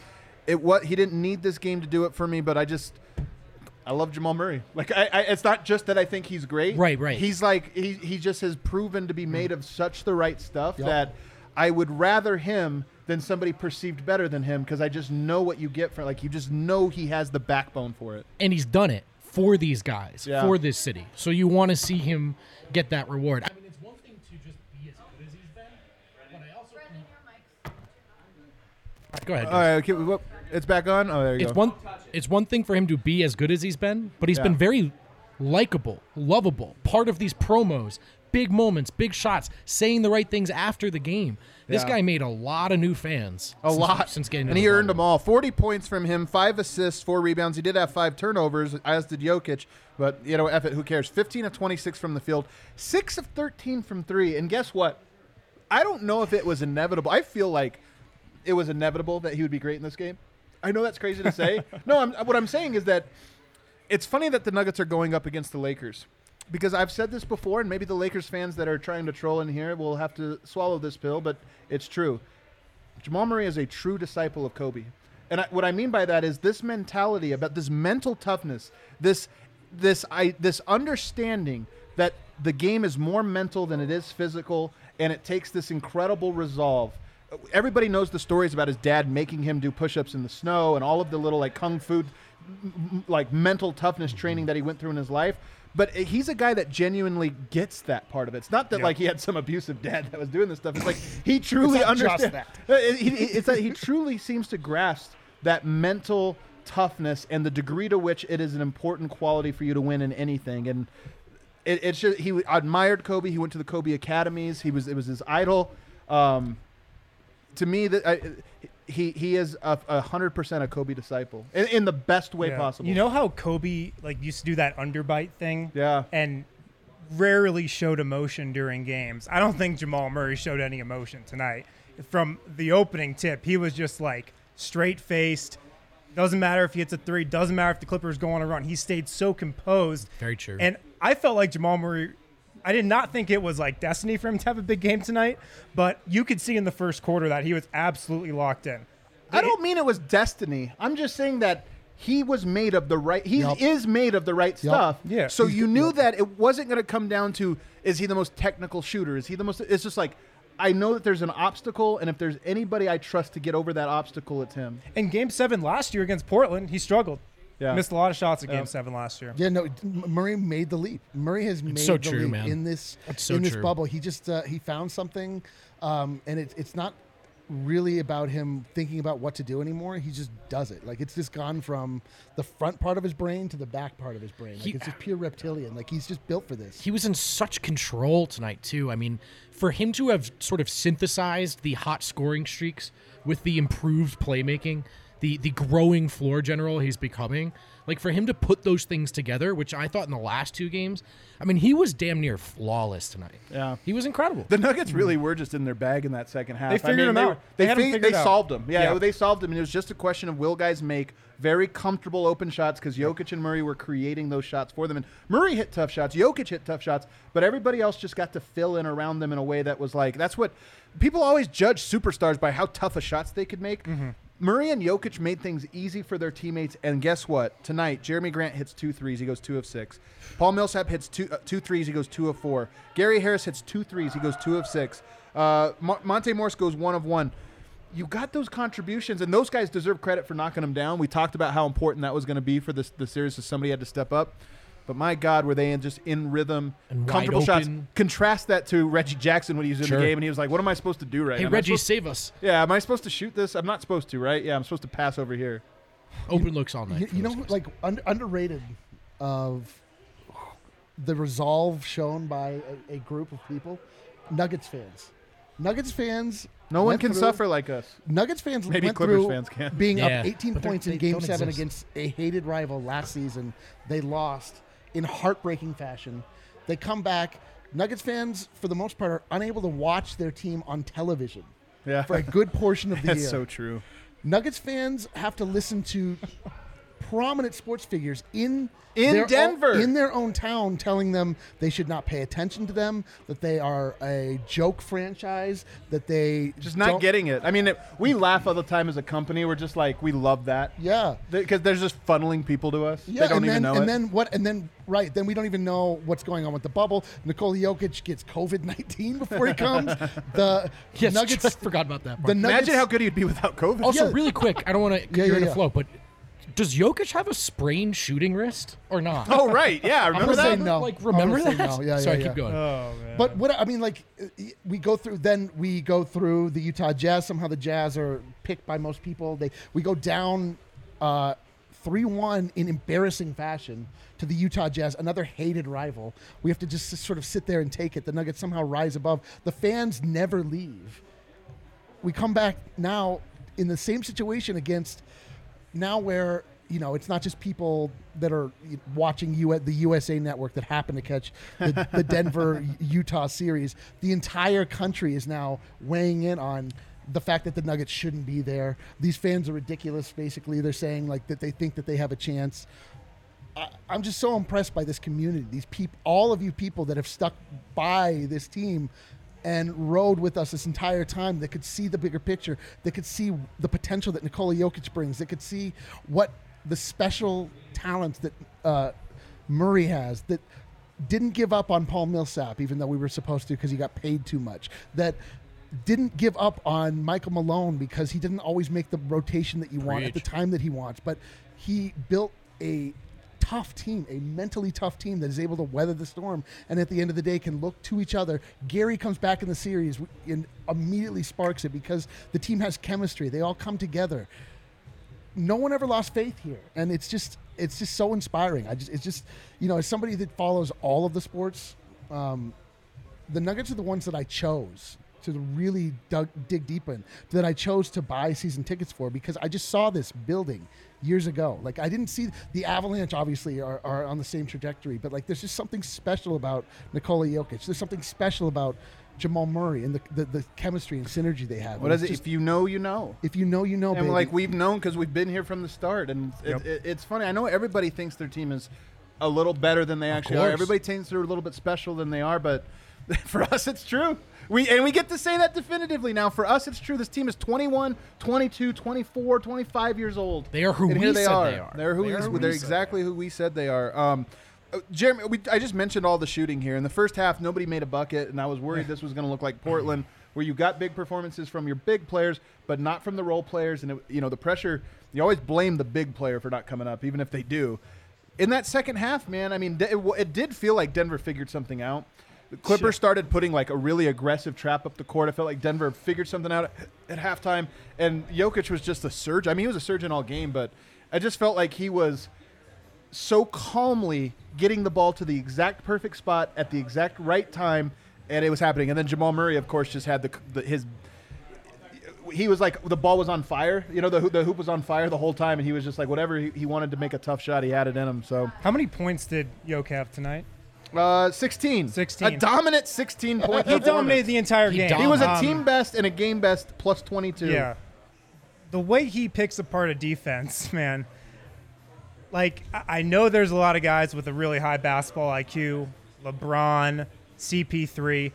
It what he didn't need this game to do it for me, but I just I love Jamal Murray. Like I, I it's not just that I think he's great. Right, right. He's like he he just has proven to be mm-hmm. made of such the right stuff Yep. that I would rather him than somebody perceived better than him because I just know what you get for like you just know he has the backbone for it. and he's done it for these guys, Yeah. for this city. So you want to see him get that reward. I mean, it's one thing to just be as good as he's been, but I also Brendan, your mic's go ahead. All right, okay, whoop, it's back on. Oh, there you it's go. one it's one thing for him to be as good as he's been, but he's Yeah. been very likable, lovable, part of these promos, big moments, big shots, saying the right things after the game. This Yeah. guy made a lot of new fans. a since- lot since getting and he the earned them all 40 points from him five assists four rebounds he did have five turnovers as did Jokic but you know F it who cares 15 of 26 from the field 6 of 13 from 3 and guess what I don't know if it was inevitable I feel like it was inevitable that he would be great in this game I know that's crazy to say no I'm, what I'm saying is that it's funny that the Nuggets are going up against the Lakers because I've said this before, and maybe the Lakers fans that are trying to troll in here will have to swallow this pill, but it's true. Jamal Murray is a true disciple of Kobe. And I, what I mean by that is this mentality about this mental toughness, this this I this understanding that the game is more mental than it is physical, and it takes this incredible resolve. Everybody knows the stories about his dad making him do push-ups in the snow and all of the little like kung fu like mental toughness training that he went through in his life. But eh, he's a guy that genuinely gets that part of it. It's not that like he had some abusive dad that was doing this stuff. It's like he truly understands. It- it- it's that he truly seems to grasp that mental toughness and the degree to which it is an important quality for you to win in anything. And it, it's just he admired Kobe. He went to the Kobe academies. He was it was his idol. Um, to me, that I, he he is a a hundred percent a Kobe disciple in, in the best way Yeah. possible. You know how Kobe like used to do that underbite thing? Yeah. And rarely showed emotion during games. I don't think Jamal Murray showed any emotion tonight. From the opening tip, he was just like straight faced. Doesn't matter if he hits a three. Doesn't matter if the Clippers go on a run. He stayed so composed. Very true. And I felt like Jamal Murray. I did not think it was like destiny for him to have a big game tonight, but you could see in the first quarter that he was absolutely locked in. I don't mean it was destiny. I'm just saying that he was made of the right. He Yup. is made of the right stuff. Yeah. So He's you knew yup. that it wasn't going to come down to is he the most technical shooter? Is he the most? It's just like I know that there's an obstacle, and if there's anybody I trust to get over that obstacle, it's him. In game seven last year against Portland, he struggled. Yeah. Missed a lot of shots in Yeah. game seven last year. Yeah, no, Murray made the leap. Murray has made so the true, leap man. in this so in this true. bubble. He just uh, he found something, um, and it, it's not really about him thinking about what to do anymore. He just does it. Like it's just gone from the front part of his brain to the back part of his brain. Like He- it's just pure reptilian. Like he's just built for this. he was in such control tonight too. I mean, for him to have sort of synthesized the hot scoring streaks with the improved playmaking, the the growing floor general he's becoming, like for him to put those things together, which I thought in the last two games, I mean, he was damn near flawless tonight. Yeah. He was incredible. The Nuggets really were just in their bag in that second half. They I figured mean, him they out. were- They They fig- figured they out. solved them. Yeah, Yeah. they solved them, and it was just a question of will guys make very comfortable open shots because Jokic and Murray were creating those shots for them, and Murray hit tough shots, Jokic hit tough shots, but everybody else just got to fill in around them in a way that was like that's what people always judge superstars by how tough a shots they could make. Mm-hmm. Murray and Jokic made things easy for their teammates, and guess what? Tonight, Jerami Grant hits two threes. He goes two of six. Paul Millsap hits two uh, two threes. He goes two of four. Gary Harris hits two threes. He goes two of six. Uh, Mo- Monte Morris goes one of one. You got those contributions, and those guys deserve credit for knocking them down. We talked about how important that was going to be for this the series, so somebody had to step up. But my God, were they in just in rhythm, And comfortable shots? open. Contrast that to Reggie Jackson when he was in Sure. the game, and he was like, "What am I supposed to do right Hey, now? Am Reggie, supposed- save us. yeah, am I supposed to shoot this? I'm not supposed to, right? Yeah, I'm supposed to pass over here. Open looks all night. You, you know, guys. like un- underrated of the resolve shown by a, a group of people, Nuggets fans. Nuggets fans. No one can through- suffer like us. Nuggets fans Maybe went Clippers fans can. being Yeah, up 18 but points in Game Seven exist. against a hated rival last season. They lost in heartbreaking fashion. They come back. Nuggets fans, for the most part, are unable to watch their team on television Yeah, for a good portion of the that's year. so true. Nuggets fans have to listen to prominent sports figures in In their Denver. own, in their own town, telling them they should not pay attention to them, that they are a joke franchise, that they Just not getting it. I mean, it, we laugh all the time as a company. We're just like, we love that. Yeah, Because they're just funneling people to us. yeah, they don't and even then know and it. then what? And then right, then we don't even know what's going on with the bubble. Nikola Jokic gets COVID nineteen before he comes. the yes, Nuggets. I forgot about that. The Part. Nuggets. Imagine how good he'd be without COVID. also, yeah. really quick, I don't want to Yeah, you're yeah, in a yeah. flow, but does Jokic have a sprained shooting wrist or not? oh, right. Yeah, I'm remember gonna that? no. Like, I'm remember say that? no. Yeah, Sorry, yeah, keep going. Oh man. But what I mean, like, uh, we go through. Then we go through the Utah Jazz. Somehow the Jazz are picked by most people. They we go down three one in embarrassing fashion to the Utah Jazz, another hated rival. We have to just sort of sit there and take it. The Nuggets somehow rise above. The fans never leave. We come back now in the same situation against now where you know it's not just people that are watching you at the USA Network that happen to catch the, the Denver Utah series. The entire country is now weighing in on the fact that the Nuggets shouldn't be there. These fans are ridiculous. Basically, they're saying like that they think that they have a chance. I, I'm just so impressed by this community. These people, all of you people that have stuck by this team and rode with us this entire time, that could see the bigger picture, that could see the potential that Nikola Jokic brings, that could see what the special talents that uh, Murray has, that didn't give up on Paul Millsap, even though we were supposed to because he got paid too much. That didn't give up on Michael Malone because he didn't always make the rotation that you want at the time that he wants. But he built a tough team, a mentally tough team that is able to weather the storm and at the end of the day can look to each other. Gary comes back in the series and immediately sparks it because the team has chemistry. They all come together. No one ever lost faith here, and it's just it's just so inspiring. I just it's just you know as somebody that follows all of the sports, um, the Nuggets are the ones that I chose to really dug, dig deep in, that I chose to buy season tickets for because I just saw this building years ago. Like I didn't see the Avalanche obviously are, are on the same trajectory, but like there's just something special about Nikola Jokic. There's something special about Jamal Murray and the, the, the chemistry and synergy they have. What is it? it's if you know, you know. If you know, you know, and baby. like we've known because we've been here from the start, and Yep. it, it's funny. I know everybody thinks their team is a little better than they actually are. Everybody thinks they're a little bit special than they are, but for us, it's true. We and we get to say that definitively now. For us, it's true. This team is 21, 22, 24, 25 years old. They are who and we they said are. they are. They're who They we, are who we they're said exactly who we said they are. Um, uh, Jeremy, we, I just mentioned all the shooting here. In the first half, nobody made a bucket, and I was worried this was going to look like Portland, where you got big performances from your big players, but not from the role players. And it, you know the pressure. You always blame the big player for not coming up, even if they do. In that second half, man, I mean, it, it did feel like Denver figured something out. The Clippers started putting like a really aggressive trap up the court. I felt like Denver figured something out at, at halftime, and Jokic was just a surge. I mean, he was a surge in all game, but I just felt like he was so calmly getting the ball to the exact perfect spot at the exact right time, and it was happening. And then Jamal Murray, of course, just had the, the his. He was like the ball was on fire. You know, the the hoop was on fire the whole time, and he was just like whatever he, he wanted to make a tough shot, he had it in him. So How many points did Yoke have tonight? Uh, 16. 16. A dominant 16 point. He dominated the entire He game. He was a Um, team best and a game best plus 22. Yeah. The way he picks apart a defense, man. Like, I I know there's a lot of guys with a really high basketball IQ LeBron, CP3.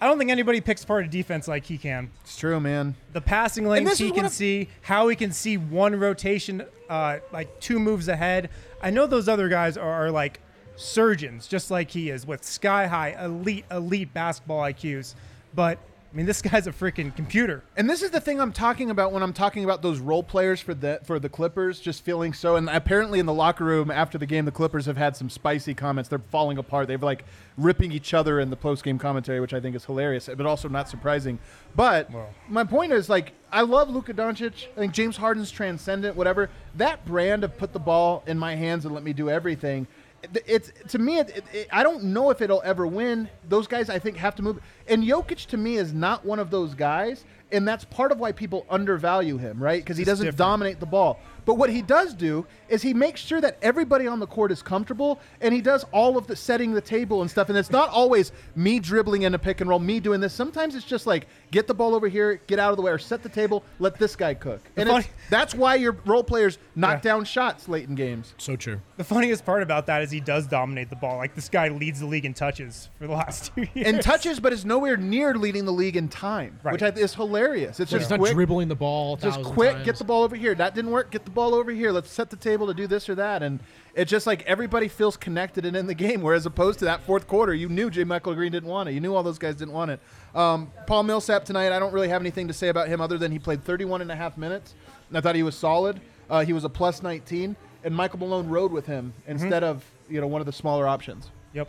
I don't think anybody picks apart a defense like he can. It's true, man. The passing And lanes this he is can what I- see, how he can see one rotation, uh, like two moves ahead. I know those other guys are, are like surgeons, just like he is, with sky high, elite, elite basketball IQs. But I mean, this guy's a freaking computer. And this is the thing I'm talking about when I'm talking about those role players for the for the Clippers just feeling so. And apparently in the locker room after the game, the Clippers have had some spicy comments. They're falling apart. They've like ripping each other in the post game commentary, which I think is hilarious, but also not surprising. But my point is like I love Luka Doncic. I think James Harden's transcendent. Whatever that brand of put the ball in my hands and let me do everything. It- It's to me. It, it, it- I don't know if it'll ever win. Those guys, I think, have to move. And Jokic to me is not one of those guys, and that's part of why people undervalue him, right? Because he It's doesn't different. dominate the ball. But what he does do is he makes sure that everybody on the court is comfortable, and he does all of the setting the table and stuff. And it's not always me dribbling in a pick and roll, me doing this. Sometimes it's just like get the ball over here, get out of the way, or set the table, let this guy cook. And The it's, that's why your role players knock Yeah. down shots late in games. So true. The funniest part about that is he does dominate the ball. Like this guy leads the league in touches for the last two years. And touches, but is nowhere near leading the league in time, Right. which is hilarious. It's But just he's not quick. dribbling the ball. just thousand quick, times. get the ball over here. That didn't work. Get the ball over here. Let's set the table to do this or that. And it's just like everybody feels connected and in the game. Whereas opposed to that fourth quarter, you knew JaMychal Green didn't want it. You knew all those guys didn't want it. Um, Paul Millsap tonight, I don't really have anything to say about him other than he played 31 and a half minutes. And I thought he was solid. Uh, he was a plus 19. And Michael Malone rode with him instead of you know one of the smaller options. Yep.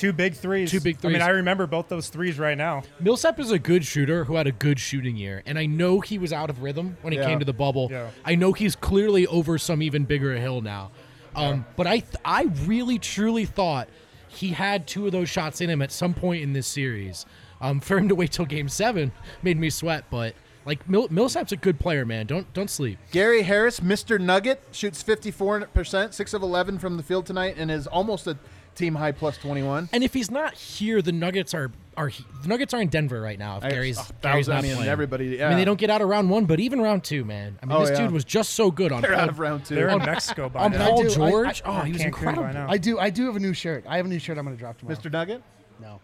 Two big threes. Two big threes. I mean. I remember both those threes right now. Millsap is a good shooter who had a good shooting year, and I know he was out of rhythm when he Yeah. came to the bubble. Yeah. I know he's clearly over some even bigger hill now. Um, But I, th- I really truly thought he had two of those shots in him at some point in this series. Um, for him to wait till Game Seven made me sweat. But like Mill- Millsap's a good player, man. Don't don't sleep. Gary Harris, Mr. Nugget, shoots 54%, 6 of 11 from the field tonight, and is almost a team high plus 21. And if he's not here, the Nuggets are are the Nuggets are in Denver right now. If I- Gary's, a Gary's not I mean, playing. everybody- I mean, they don't get out of round one, but even round two, man. I mean, Oh, this yeah. dude was just so good on. They're Paul, out of round two. They're in Mexico by on now. Paul I do. I- George. I- oh, he was Cancun by incredible. now. I do. I do have a new shirt. I have a new shirt. I'm going to drop tomorrow. Mr. Nugget? No.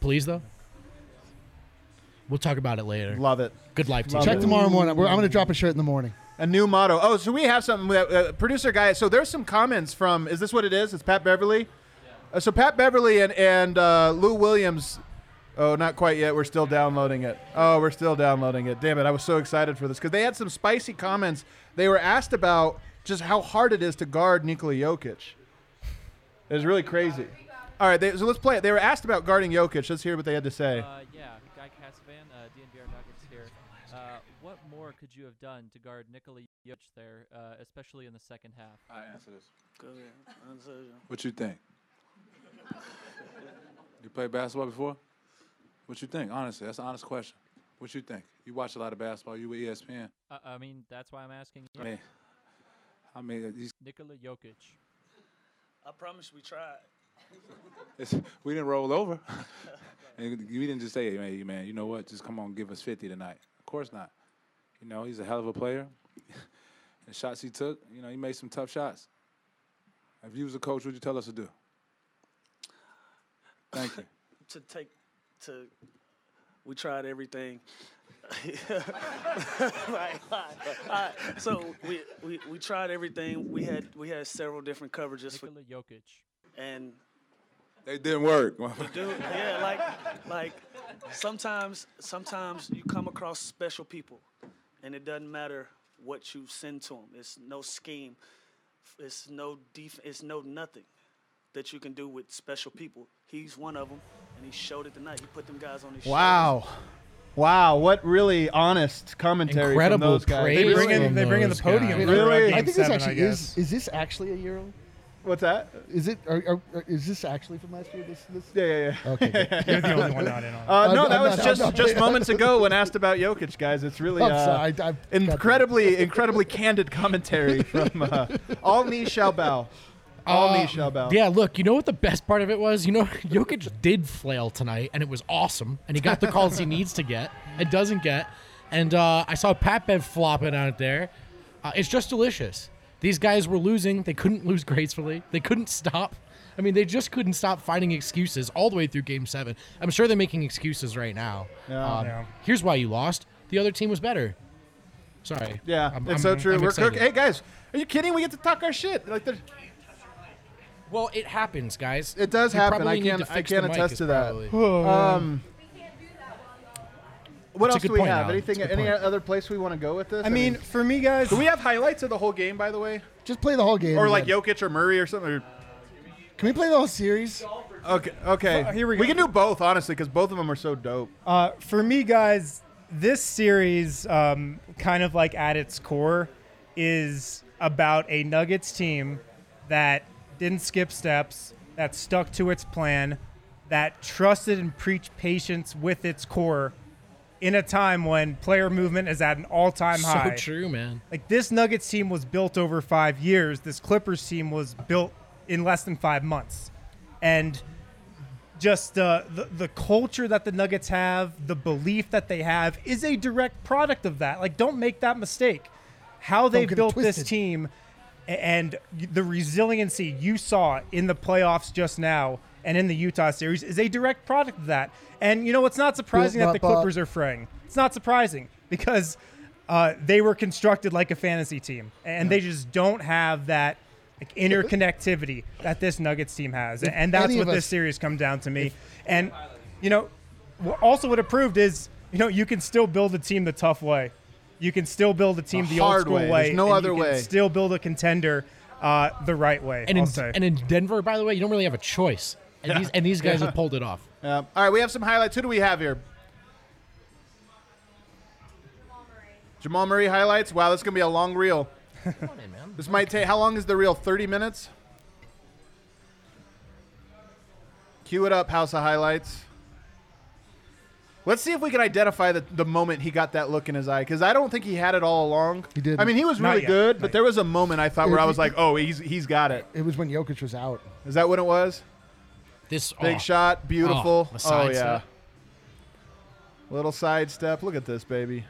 Please though. We'll talk about it later. Love it. Good life team. Check tomorrow morning. We're- I'm going to drop a shirt in the morning. A new motto. Oh, so we have something. that, Uh, producer guy. So there's some comments from. Is this what it is? It's Pat Beverley. Uh, so Pat Beverley and and uh, Lou Williams. Oh, not quite yet. We're still downloading it. Oh, we're still downloading it. Damn it! I was so excited for this because they had some spicy comments. They were asked about just how hard it is to guard Nikola Jokic. It was really crazy. All right, they, so let's play it. They were asked about guarding Jokic. Let's hear what they had to say. Uh, yeah, Guy Casavan, uh, DNVR Nuggets here. Uh, what more could you have done to guard Nikola Jokic there, uh, especially in the second half? I answer this. What you think? you played basketball before? What you think? Honestly, that's an honest question. What you think? You watch a lot of basketball. You with ESPN. Uh, I mean, that's why I'm asking. I mean, I mean, these, Nikola Jokic. I promise we tried. it's, we didn't roll over. and we didn't just say, hey, man, man, you know what? Just come on, give us 50 tonight. Of course not. You know, he's a hell of a player. the shots he took, you know, he made some tough shots. If you was a coach, what would you tell us to do? Thank you. To take, to, we tried everything. right, right, right. So we, we we tried everything. We had we had several different coverages for Jokic. and They didn't work. dude, yeah, like like sometimes sometimes you come across special people, and it doesn't matter what you send to them. It's no scheme. It's no def- It's no nothing that you can do with special people. He's one of them, and he showed it tonight. He put them guys on his shoulders. Wow. Wow, what really honest commentary Incredible from those guys. They bring in they bring in the podium. guys. Really? I think this seven, actually I is. Is this actually a year old? What's that? Is it? Are, are, are- is this actually from last year? This. this? Yeah, yeah, yeah. Okay. good. You're the only one not in on it. Uh, no, I'm that was I'm just not- just moments ago when asked about Jokic, guys. It's really uh, sorry, I- I've incredibly, incredibly candid commentary from uh, all knees shall bow. All Uh, knees shall bow. Yeah, look, you know what the best part of it was? You know, Jokic did flail tonight, and it was awesome, and he got the calls he needs to get and doesn't get. And uh, I saw Pat Bev flopping out there. Uh, it's just delicious. These guys were losing. They couldn't lose gracefully. They couldn't stop. I mean, they just couldn't stop finding excuses all the way through Game Seven. I'm sure they're making excuses right now. Yeah. Um, Yeah. Here's why you lost: the other team was better. Sorry. Yeah, I'm- it's I'm- so true. I'm We're cook- Hey guys, are you kidding? We get to talk our shit. Like the- Well, it happens, guys. it does You happen. I can't. I can't attest to that. Um, what That's else do we have? Alan. Anything? That's a good Any point. other place we want to go with this? I mean, for me, guys, do we have highlights of the whole game? By the way, Just play the whole game. or like again. Jokic or Murray or something. Or, Can we play the whole series? okay, okay. Uh, here we go. we go. can do both, honestly, because both of them are so dope. Uh, for me, guys, this series, um, kind of like at its core, is about a Nuggets team that didn't skip steps, that stuck to its plan, that trusted and preached patience with its core in a time when player movement is at an all-time So high. So true, man. Like this Nuggets team was built over five years. This Clippers team was built in less than five months, and just uh, the the culture that the Nuggets have, the belief that they have, is a direct product of that. Like, don't make that mistake. How they built this team, and the resiliency you saw in the playoffs just now and in the Utah series is a direct product of that. And you know, it's not surprising that the Built up. Clippers are fraying. It's not surprising because uh, they were constructed like a fantasy team, and they just don't have that like, interconnectivity that this Nuggets team has, If and that's what of this series come down to me. And you know, also what it proved is you know you can still build a team the tough way. You can still build a team The the, old school way. way. There's no and other you can way. Still build a contender uh, the right way. And I'll in, say. and in Denver, by the way, you don't really have a choice. And Yeah. these and these guys Yeah. have pulled it off. Yeah. All right, we have some highlights. Who do we have here? Jamal Murray highlights. Wow, this is gonna be a long reel. This might take. How long is the reel? Thirty minutes. Cue it up, House of Highlights. Let's see if we can identify the, the moment he got that look in his eye, because I don't think he had it all along. He didn't. I mean, he was really yet. good, but there was a moment I thought where It- I was like, "Oh, he's he's got it." It was when Jokic was out. Is that what it was? This Big oh. shot, beautiful. Oh, Oh, yeah. step. Little side step. Look at this, baby.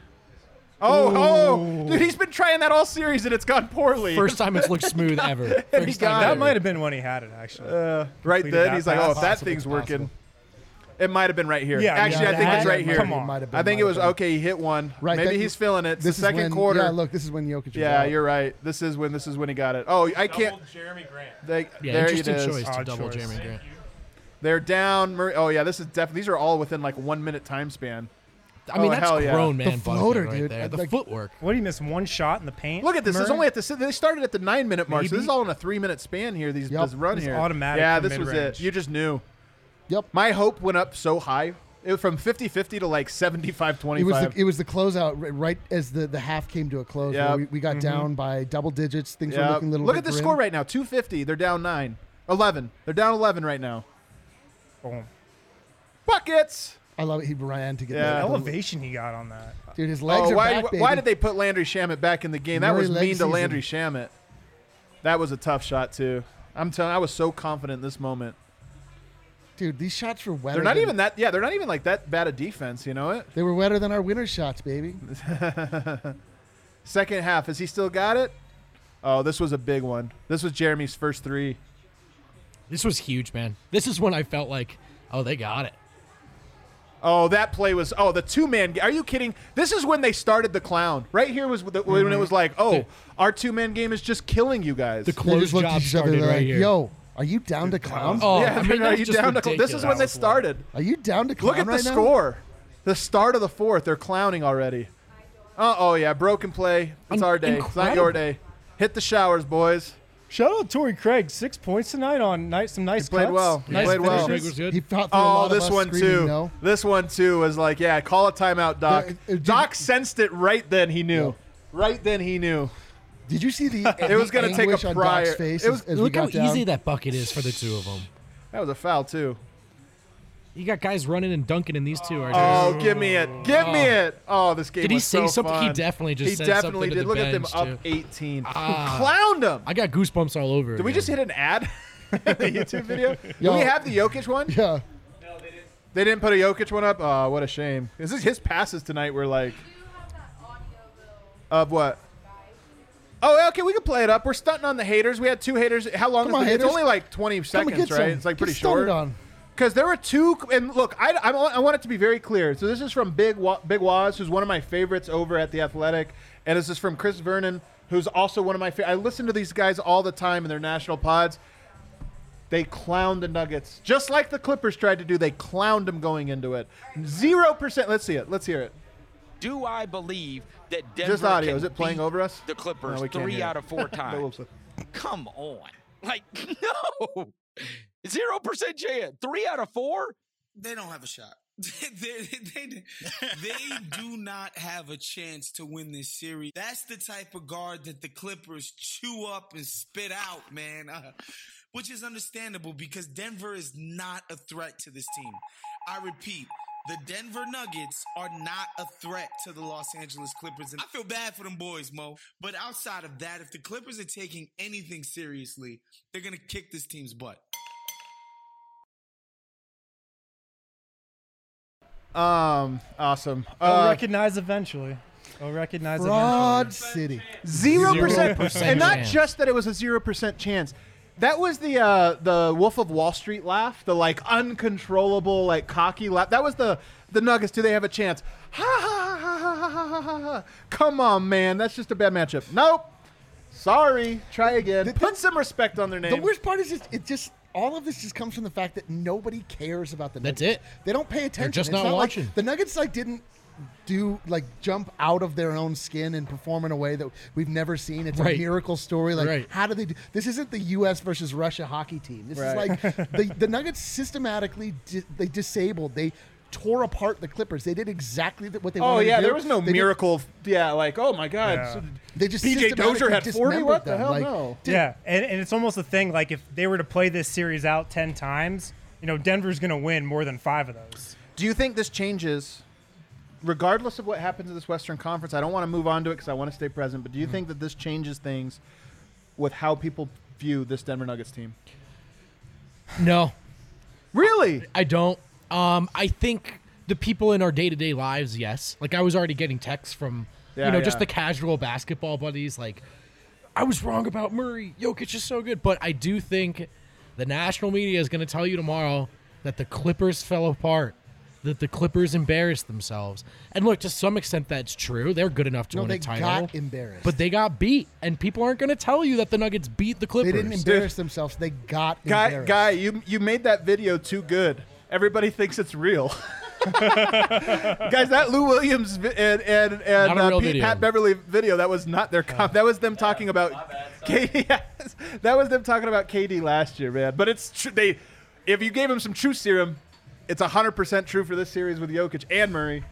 Oh, oh, dude, he's been trying that all series and it's gone poorly. First time it's looked smooth ever. First time that it. might have been when he had it actually. Uh, right Completed then, he's like, "Oh, if that thing's working." It might have been right here. Yeah, actually, yeah, I think it's that- right here. come on. Been, I think it was been. okay. He hit one. Right, Maybe that- he's feeling it. It's This the is second when- quarter. Yeah, look, this is when Jokic was Yeah, out. you're right. This is when this is when he got it. Oh, I can't. Double Jerami Grant. They, Yeah, there it interesting is. choice to Odd double choice. Jerami Grant. They're down. Murray. Oh yeah, this is definitely. These are all within like one minute time span. I mean, Oh, that's hell yeah. grown The man bucket floater, right dude. there. The like- footwork. What do you miss? One shot in the paint. Look at this. This is only at the. They started at the nine minute mark, so this is all in a three minute span here. These Yup. this run It's here. automatic Yeah, from this was it. You just knew. Yep. My hope went up so high. It was from 50-50 to like 75-25. It was the, it was the closeout right as the, the half came to a close. where We, we got Mhm. down by double digits. Things were looking a little Look bit at the grim. score right now. 250. They're down 9. 11. They're down 11 right now. Boom. Buckets. I love it. He ran to get Yeah. that. elevation he got on that. Dude, his legs oh, are why, back, why did they put Landry Shamet back in the game? That was leg mean to season. Landry Shamet. That was a tough shot too. I'm telling. I was so confident in this moment. Dude, these shots were wetter. They're not than- even that. Yeah, they're not even like that bad a defense. You know it. They were wetter than our winner shots, baby. Second half, has he still got it? Oh, this was a big one. This was Jerami's first three. This was huge, man. This is when I felt like, oh, they got it. Oh, that play was. Oh, the two man. Are you kidding? This is when they started the clown. Right here was the, when it was like, oh, our two man game is just killing you guys. The They close just looked job at each started like, right here. yo, are you down to clown? Oh, yeah, I mean, are you just down to? This is when ridiculous. they started. Are you down to clown Look at the right now? score. The start of the fourth. They're clowning already. Oh, oh yeah, broken play. It's Un- our day. It's not your day. Hit the showers, boys. Shout out Torrey Craig, six points tonight on nice, some nice He played cuts. well. He Nice played well. finishes. Craig was good. He fought through a Oh, lot of this us one screaming too. No. This one too was like, yeah, call a timeout, Doc. Yeah, uh, did- Doc sensed it right then. He knew. Right then he knew. Did you see the? It was going to take anguish a on prior. Doc's face it was, as, as Look how down? easy that bucket is for the two of them. that was a foul too. You got guys running and dunking, and these two are Oh, give me it. Give me Oh. it. Oh, this game Did he was say so something? He definitely just He said definitely something to did. the Look at them up too. 18. Ah. Clowned them. I got goosebumps all over. Did we just hit an ad? the YouTube video? Do we have the Jokic one? Yeah. No, they didn't They didn't put a Jokic one up. Oh, what a shame. This is his passes tonight. Were like of what? Oh, okay, we can play it up. We're stunting on the haters. We had two haters. How long Come is on, the, It's only like 20 seconds, right? some. It's like Get pretty started short. on. Because there were two, and look, I, I, I want it to be very clear. So this is from Big Wa- Big Waz, who's one of my favorites over at the Athletic, and this is from Chris Vernon, who's also one of my. Fa- I listen to these guys all the time in their national pods. They clowned the Nuggets, just like the Clippers tried to do. They clowned them going into it. Zero percent. Let's see it. Let's hear it. Do I believe that Denver Just audio. can Is it playing over us? The Clippers No, three out of four times. Come on, like no, zero percent chance. Three out of four. They don't have a shot. they, they, they do not have a chance to win this series. That's the type of guard that the Clippers chew up and spit out, man. Uh, which is understandable because Denver is not a threat to this team. I repeat, the Denver Nuggets are not a threat to the Los Angeles Clippers. And I feel bad for them boys, Mo. But outside of that, if the Clippers are taking anything seriously, they're going to kick this team's butt. Um, awesome. I'll Uh, recognize eventually. I'll recognize Broad eventually. City. Zero percent, and not chance. just that it was a zero percent chance. That was the uh, the Wolf of Wall Street laugh, the like uncontrollable, like cocky laugh. That was the the Nuggets. Do they have a chance? Ha ha ha ha ha ha ha! ha. Come on, man, that's just a bad matchup. Nope. Sorry. Try again. Put some respect on their name. The worst part is just, it just all of this just comes from the fact that nobody cares about the That's it. They don't pay attention. They're just It's not like- watching. the Nuggets like didn't do like jump out of their own skin and perform in a way that we've never seen. It's Right. a miracle story. Like Right. how do they do this isn't the US versus Russia hockey team. This Right. is like the, the Nuggets systematically di- they disabled. They tore apart the Clippers. They did exactly what they Oh wanted yeah, to do. Oh yeah, there was no They did- miracle. yeah, like oh my god, Yeah. so They just PJ Dozier systematically had forty. What the dismembered hell? Like, no. Yeah, and, and it's almost a thing like if they were to play this series out 10 times, you know, Denver's going to win more than five of those. Do you think this changes, regardless of what happens in this Western Conference? I don't want to move on to it because I want to stay present. But do you mm-hmm. think that this changes things with how people view this Denver Nuggets team? No. Really? I don't. Um, I think the people in our day to day lives, yes. Like I was already getting texts from Yeah, you know, yeah. just the casual basketball buddies, like I was wrong about Murray. Jokic is so good. But I do think the national media is gonna tell you tomorrow that the Clippers fell apart. That the Clippers embarrassed themselves. And look, to some extent that's true. They're good enough to No, win a title. got embarrassed. But they got beat. And people aren't gonna tell you that the Nuggets beat the Clippers. They didn't embarrass themselves. They got Guy, embarrassed. guy, you you made that video too good. Everybody thinks it's real. Guys, that Lou Williams vi- and and, and Not a uh, real Pete, video. Pat Beverley video that was not their com- that was them talking about KD. that was them talking about KD last year, man. But it's true. They if you gave him some truth serum, it's hundred percent true for this series with Jokic and Murray.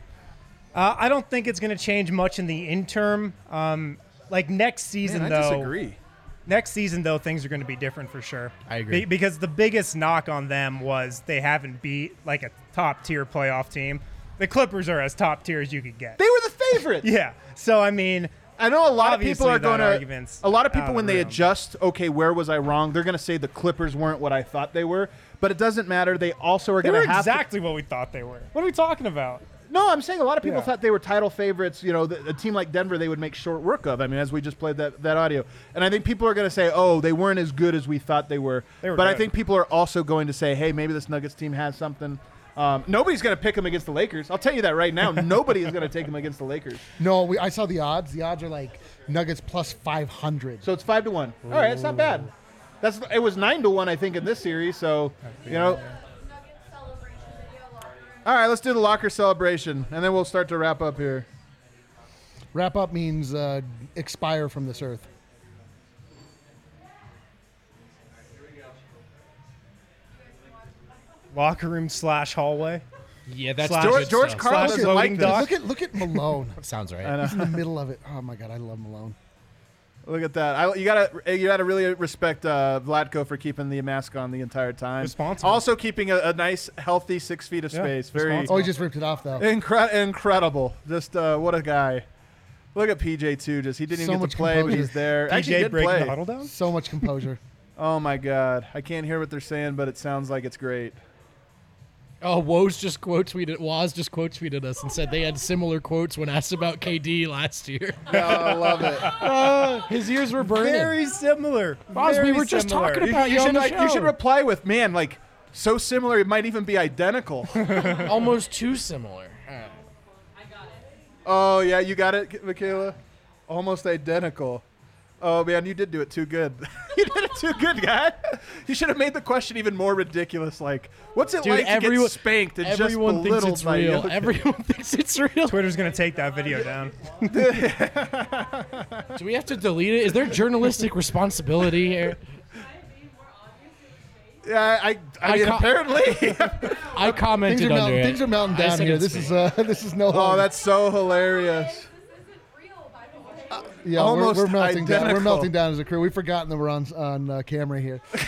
Uh, I don't think it's going to change much in the interim. Um, like next season, Man, I though. disagree. Next season, though, things are going to be different for sure. I agree. Be- because the biggest knock on them was they haven't beat like a top tier playoff team. The Clippers are as top tier as you could get. They were the favorite. Yeah. So I mean, I know a lot of people are going to. A lot of people, of when the they room. adjust, okay, where was I wrong? They're going to say the Clippers weren't what I thought they were. But it doesn't matter. They also are going were to have to- exactly what we thought they were. What are we talking about? No, I'm saying a lot of people Yeah. thought they were title favorites. You know, the, a team like Denver, they would make short work of. I mean, as we just played that, that audio. And I think people are going to say, oh, they weren't as good as we thought they were. They were but I think people are also going to say, hey, maybe this Nuggets team has something. Um, nobody's going to pick them against the Lakers. I'll tell you that right now. Nobody is going to take them against the Lakers. No, we, I saw the odds. The odds are like Nuggets plus 500. So it's five to one. All right, it's not bad. That's it was nine to one, I think, in this series. So you know. All right, let's do the locker celebration, and then we'll start to wrap up here. Wrap up means uh, expire from this earth. Locker room slash hallway. Yeah, that's Slash- George, George slash Karl doesn't loading like this. dock. Look at look at Malone. Sounds right. He's in the middle of it. Oh my god, I love Malone. Look at that. I, you gotta you gotta really respect uh, Vlatko for keeping the mask on the entire time. Responsible. Also keeping a, a nice, healthy six feet of Yeah, space. Very. Oh, he just ripped it off though. incre- incredible. Just uh, what a guy. Look at PJ too. Just he didn't So even get much to play, but he's there. Actually, PJ he did breaking play. the huddle down. So much composure. Oh my god, I can't hear what they're saying, but it sounds like it's great. Oh, Woz just quote tweeted. Waz just quote tweeted us and said they had similar quotes when asked about KD last year. Yeah, I love it. Uh, his ears were burning. Very similar. Woz, we Very were just similar. talking about you, you on should the like, you should reply with, "Man, like so similar, it might even be identical." Almost too similar. Uh, oh yeah, you got it, Michaela. Almost identical. Oh man, you did do it too good. you did it too good, guy. You should have made the question even more ridiculous. Like, what's it Dude, like to get spanked and everyone just thinks it's by real. Jokic? Everyone thinks it's real. Twitter's gonna take that video down. Do we have to delete it? Is there journalistic responsibility here? Yeah, I, I, I mean, co- apparently. I commented Things are, under melting, it. things are melting down here. it's This is uh, this is no. oh, longer- that's so hilarious. Yeah. almost we're, we're melting down. We're melting down as a crew. We've forgotten that we're on on uh, camera here.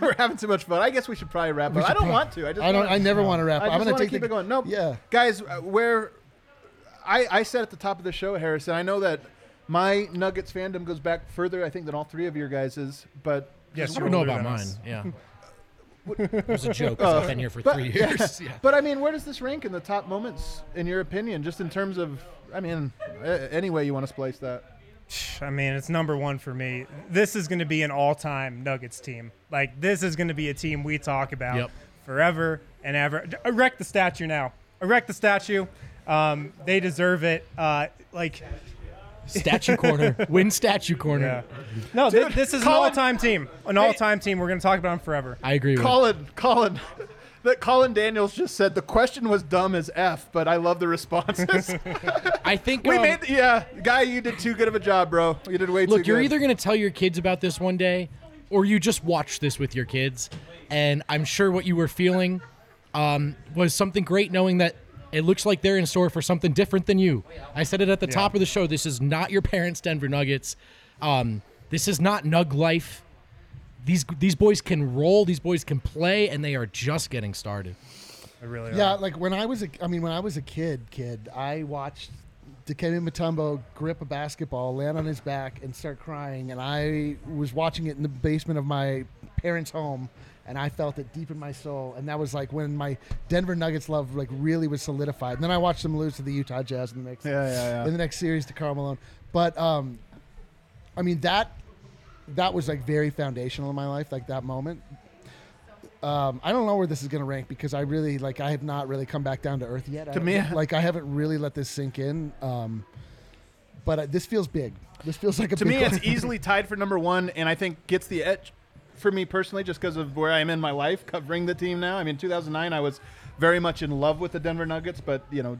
We're having too much fun. I guess we should probably wrap We up. I don't prob- want to. I just I don't- wanna- I never wanna wrap I up. I'm gonna keep the- it going. Nope. Yeah. guys, uh, where I I said at the top of the show, Harrison. I know that my Nuggets fandom goes back further, I think, than all three of your guys's. But Yes, I don't know about mine. Yeah. It was a joke. 'cause I've been here for but- three yeah. years. Yeah. But I mean, where does this rank in the top moments, in your opinion, just in terms of? I mean, any way you want to splice that. I mean, it's number one for me. This is going to be an all-time Nuggets team. Like this is going to be a team we talk about Yep. forever and ever. Erect the statue now. Erect the statue. Um, they deserve it. Uh, like Statue corner. Win statue corner. Yeah. No, thi- Dude, this is Colin- an all-time team. An all-time team. We're going to talk about them forever. I agree with you. Colin, Colin, that Colin Daniels just said the question was dumb as f, but I love the responses. I think we um, made, yeah, guy, you did too good of a job, bro. You did way too good. Look, you're either going to tell your kids about this one day, or you just watch this with your kids. And I'm sure what you were feeling um, was something great, knowing that it looks like they're in store for something different than you. I said it at the top of the show. This is not your parents' Denver Nuggets. Um, this is not Nug life. These these boys can roll. These boys can play, and they are just getting started. I really Yeah, like when I was a, I mean, when I was a kid, kid, I watched Dikembe Mutombo grip a basketball, land on his back, and start crying. And I was watching it in the basement of my parents' home, and I felt it deep in my soul. And that was like when my Denver Nuggets love like really was solidified. And then I watched them lose to the Utah Jazz in the next, Yeah, yeah, yeah. in the next series to Karl Malone. But um, I mean that that was like very foundational in my life, like that moment. Um, I don't know where this is going to rank because I really like I have not really come back down to earth yet. To I, me- like I haven't really let this sink in. Um, but uh, this feels big. This feels like a to me, one. it's easily tied for number one, and I think gets the edge for me personally, just because of where I am in my life covering the team now. I mean, 2009, I was very much in love with the Denver Nuggets, but you know,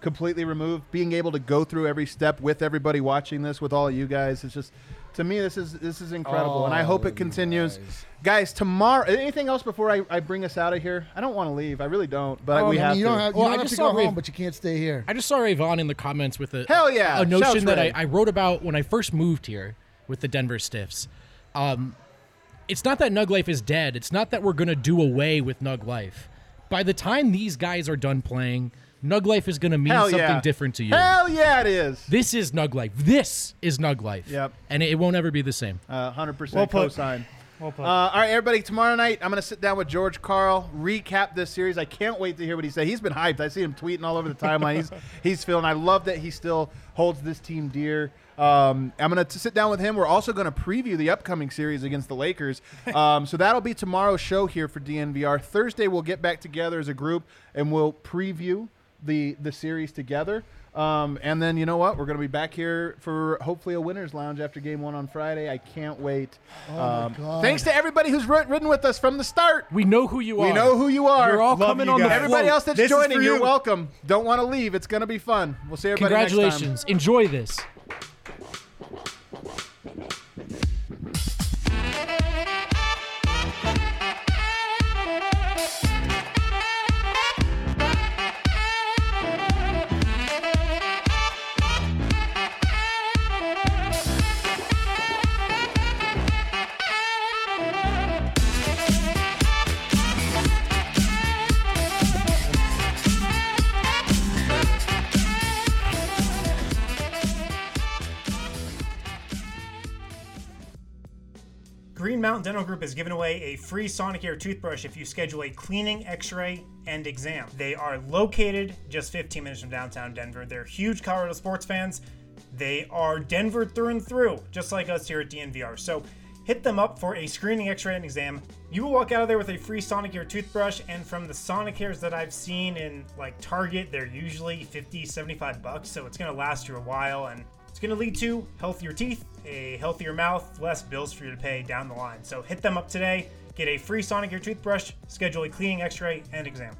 completely removed. Being able to go through every step with everybody watching this, with all of you guys, is just to me this is this is incredible, and I hope Oh, it continues. Guys, tomorrow. Anything else before I, I bring us out of here? I don't want to leave. I really don't, but Oh, we I mean, have you to. don't have, you Well, don't I have just to go saw Ray- home, but you can't stay here. I just saw Avon in the comments with a Hell yeah! a notion Shouts that I, I wrote about when I first moved here with the Denver Stiffs. Um, it's not that Nug Life is dead. It's not that we're gonna do away with Nug Life. By the time these guys are done playing, Nug Life is gonna mean Hell something yeah. different to you. Hell yeah, it is. This is Nug Life. This is Nug Life. Yep. And it, it won't ever be the same. Uh, 100% Well put. cosign. Well put. Uh, all right, everybody. Tomorrow night, I'm going to sit down with George Karl, recap this series. I can't wait to hear what he said. He's been hyped. I see him tweeting all over the timeline. he's he's feeling. I love that he still holds this team dear. Um, I'm going to sit down with him. We're also going to preview the upcoming series against the Lakers. Um, so that'll be tomorrow's show here for DNVR. Thursday, we'll get back together as a group and we'll preview the the series together. Um, and then you know what? We're going to be back here for hopefully a winners lounge after game one on Friday. I can't wait. Oh my Um, God. Thanks to everybody who's ri- ridden with us from the start. We know who you are. We know who you are. You're all Love coming you on the. Everybody float. else that's This joining, for you're welcome. Don't want to leave. It's going to be fun. We'll see everybody next time. Congratulations. Enjoy this. Group is giving away a free Sonicare toothbrush if you schedule a cleaning, x ray, and exam. They are located just 15 minutes from downtown Denver. They're huge Colorado sports fans. They are Denver through and through, just like us here at DNVR. So hit them up for a screening, x ray, and exam. You will walk out of there with a free Sonicare toothbrush, and from the Sonicares that I've seen in like Target, they're usually 50, 75 bucks, so it's gonna last you a while and it's going to lead to healthier teeth, a healthier mouth, less bills for you to pay down the line. So hit them up today, get a free Sonicare toothbrush, schedule a cleaning, x ray, and exam.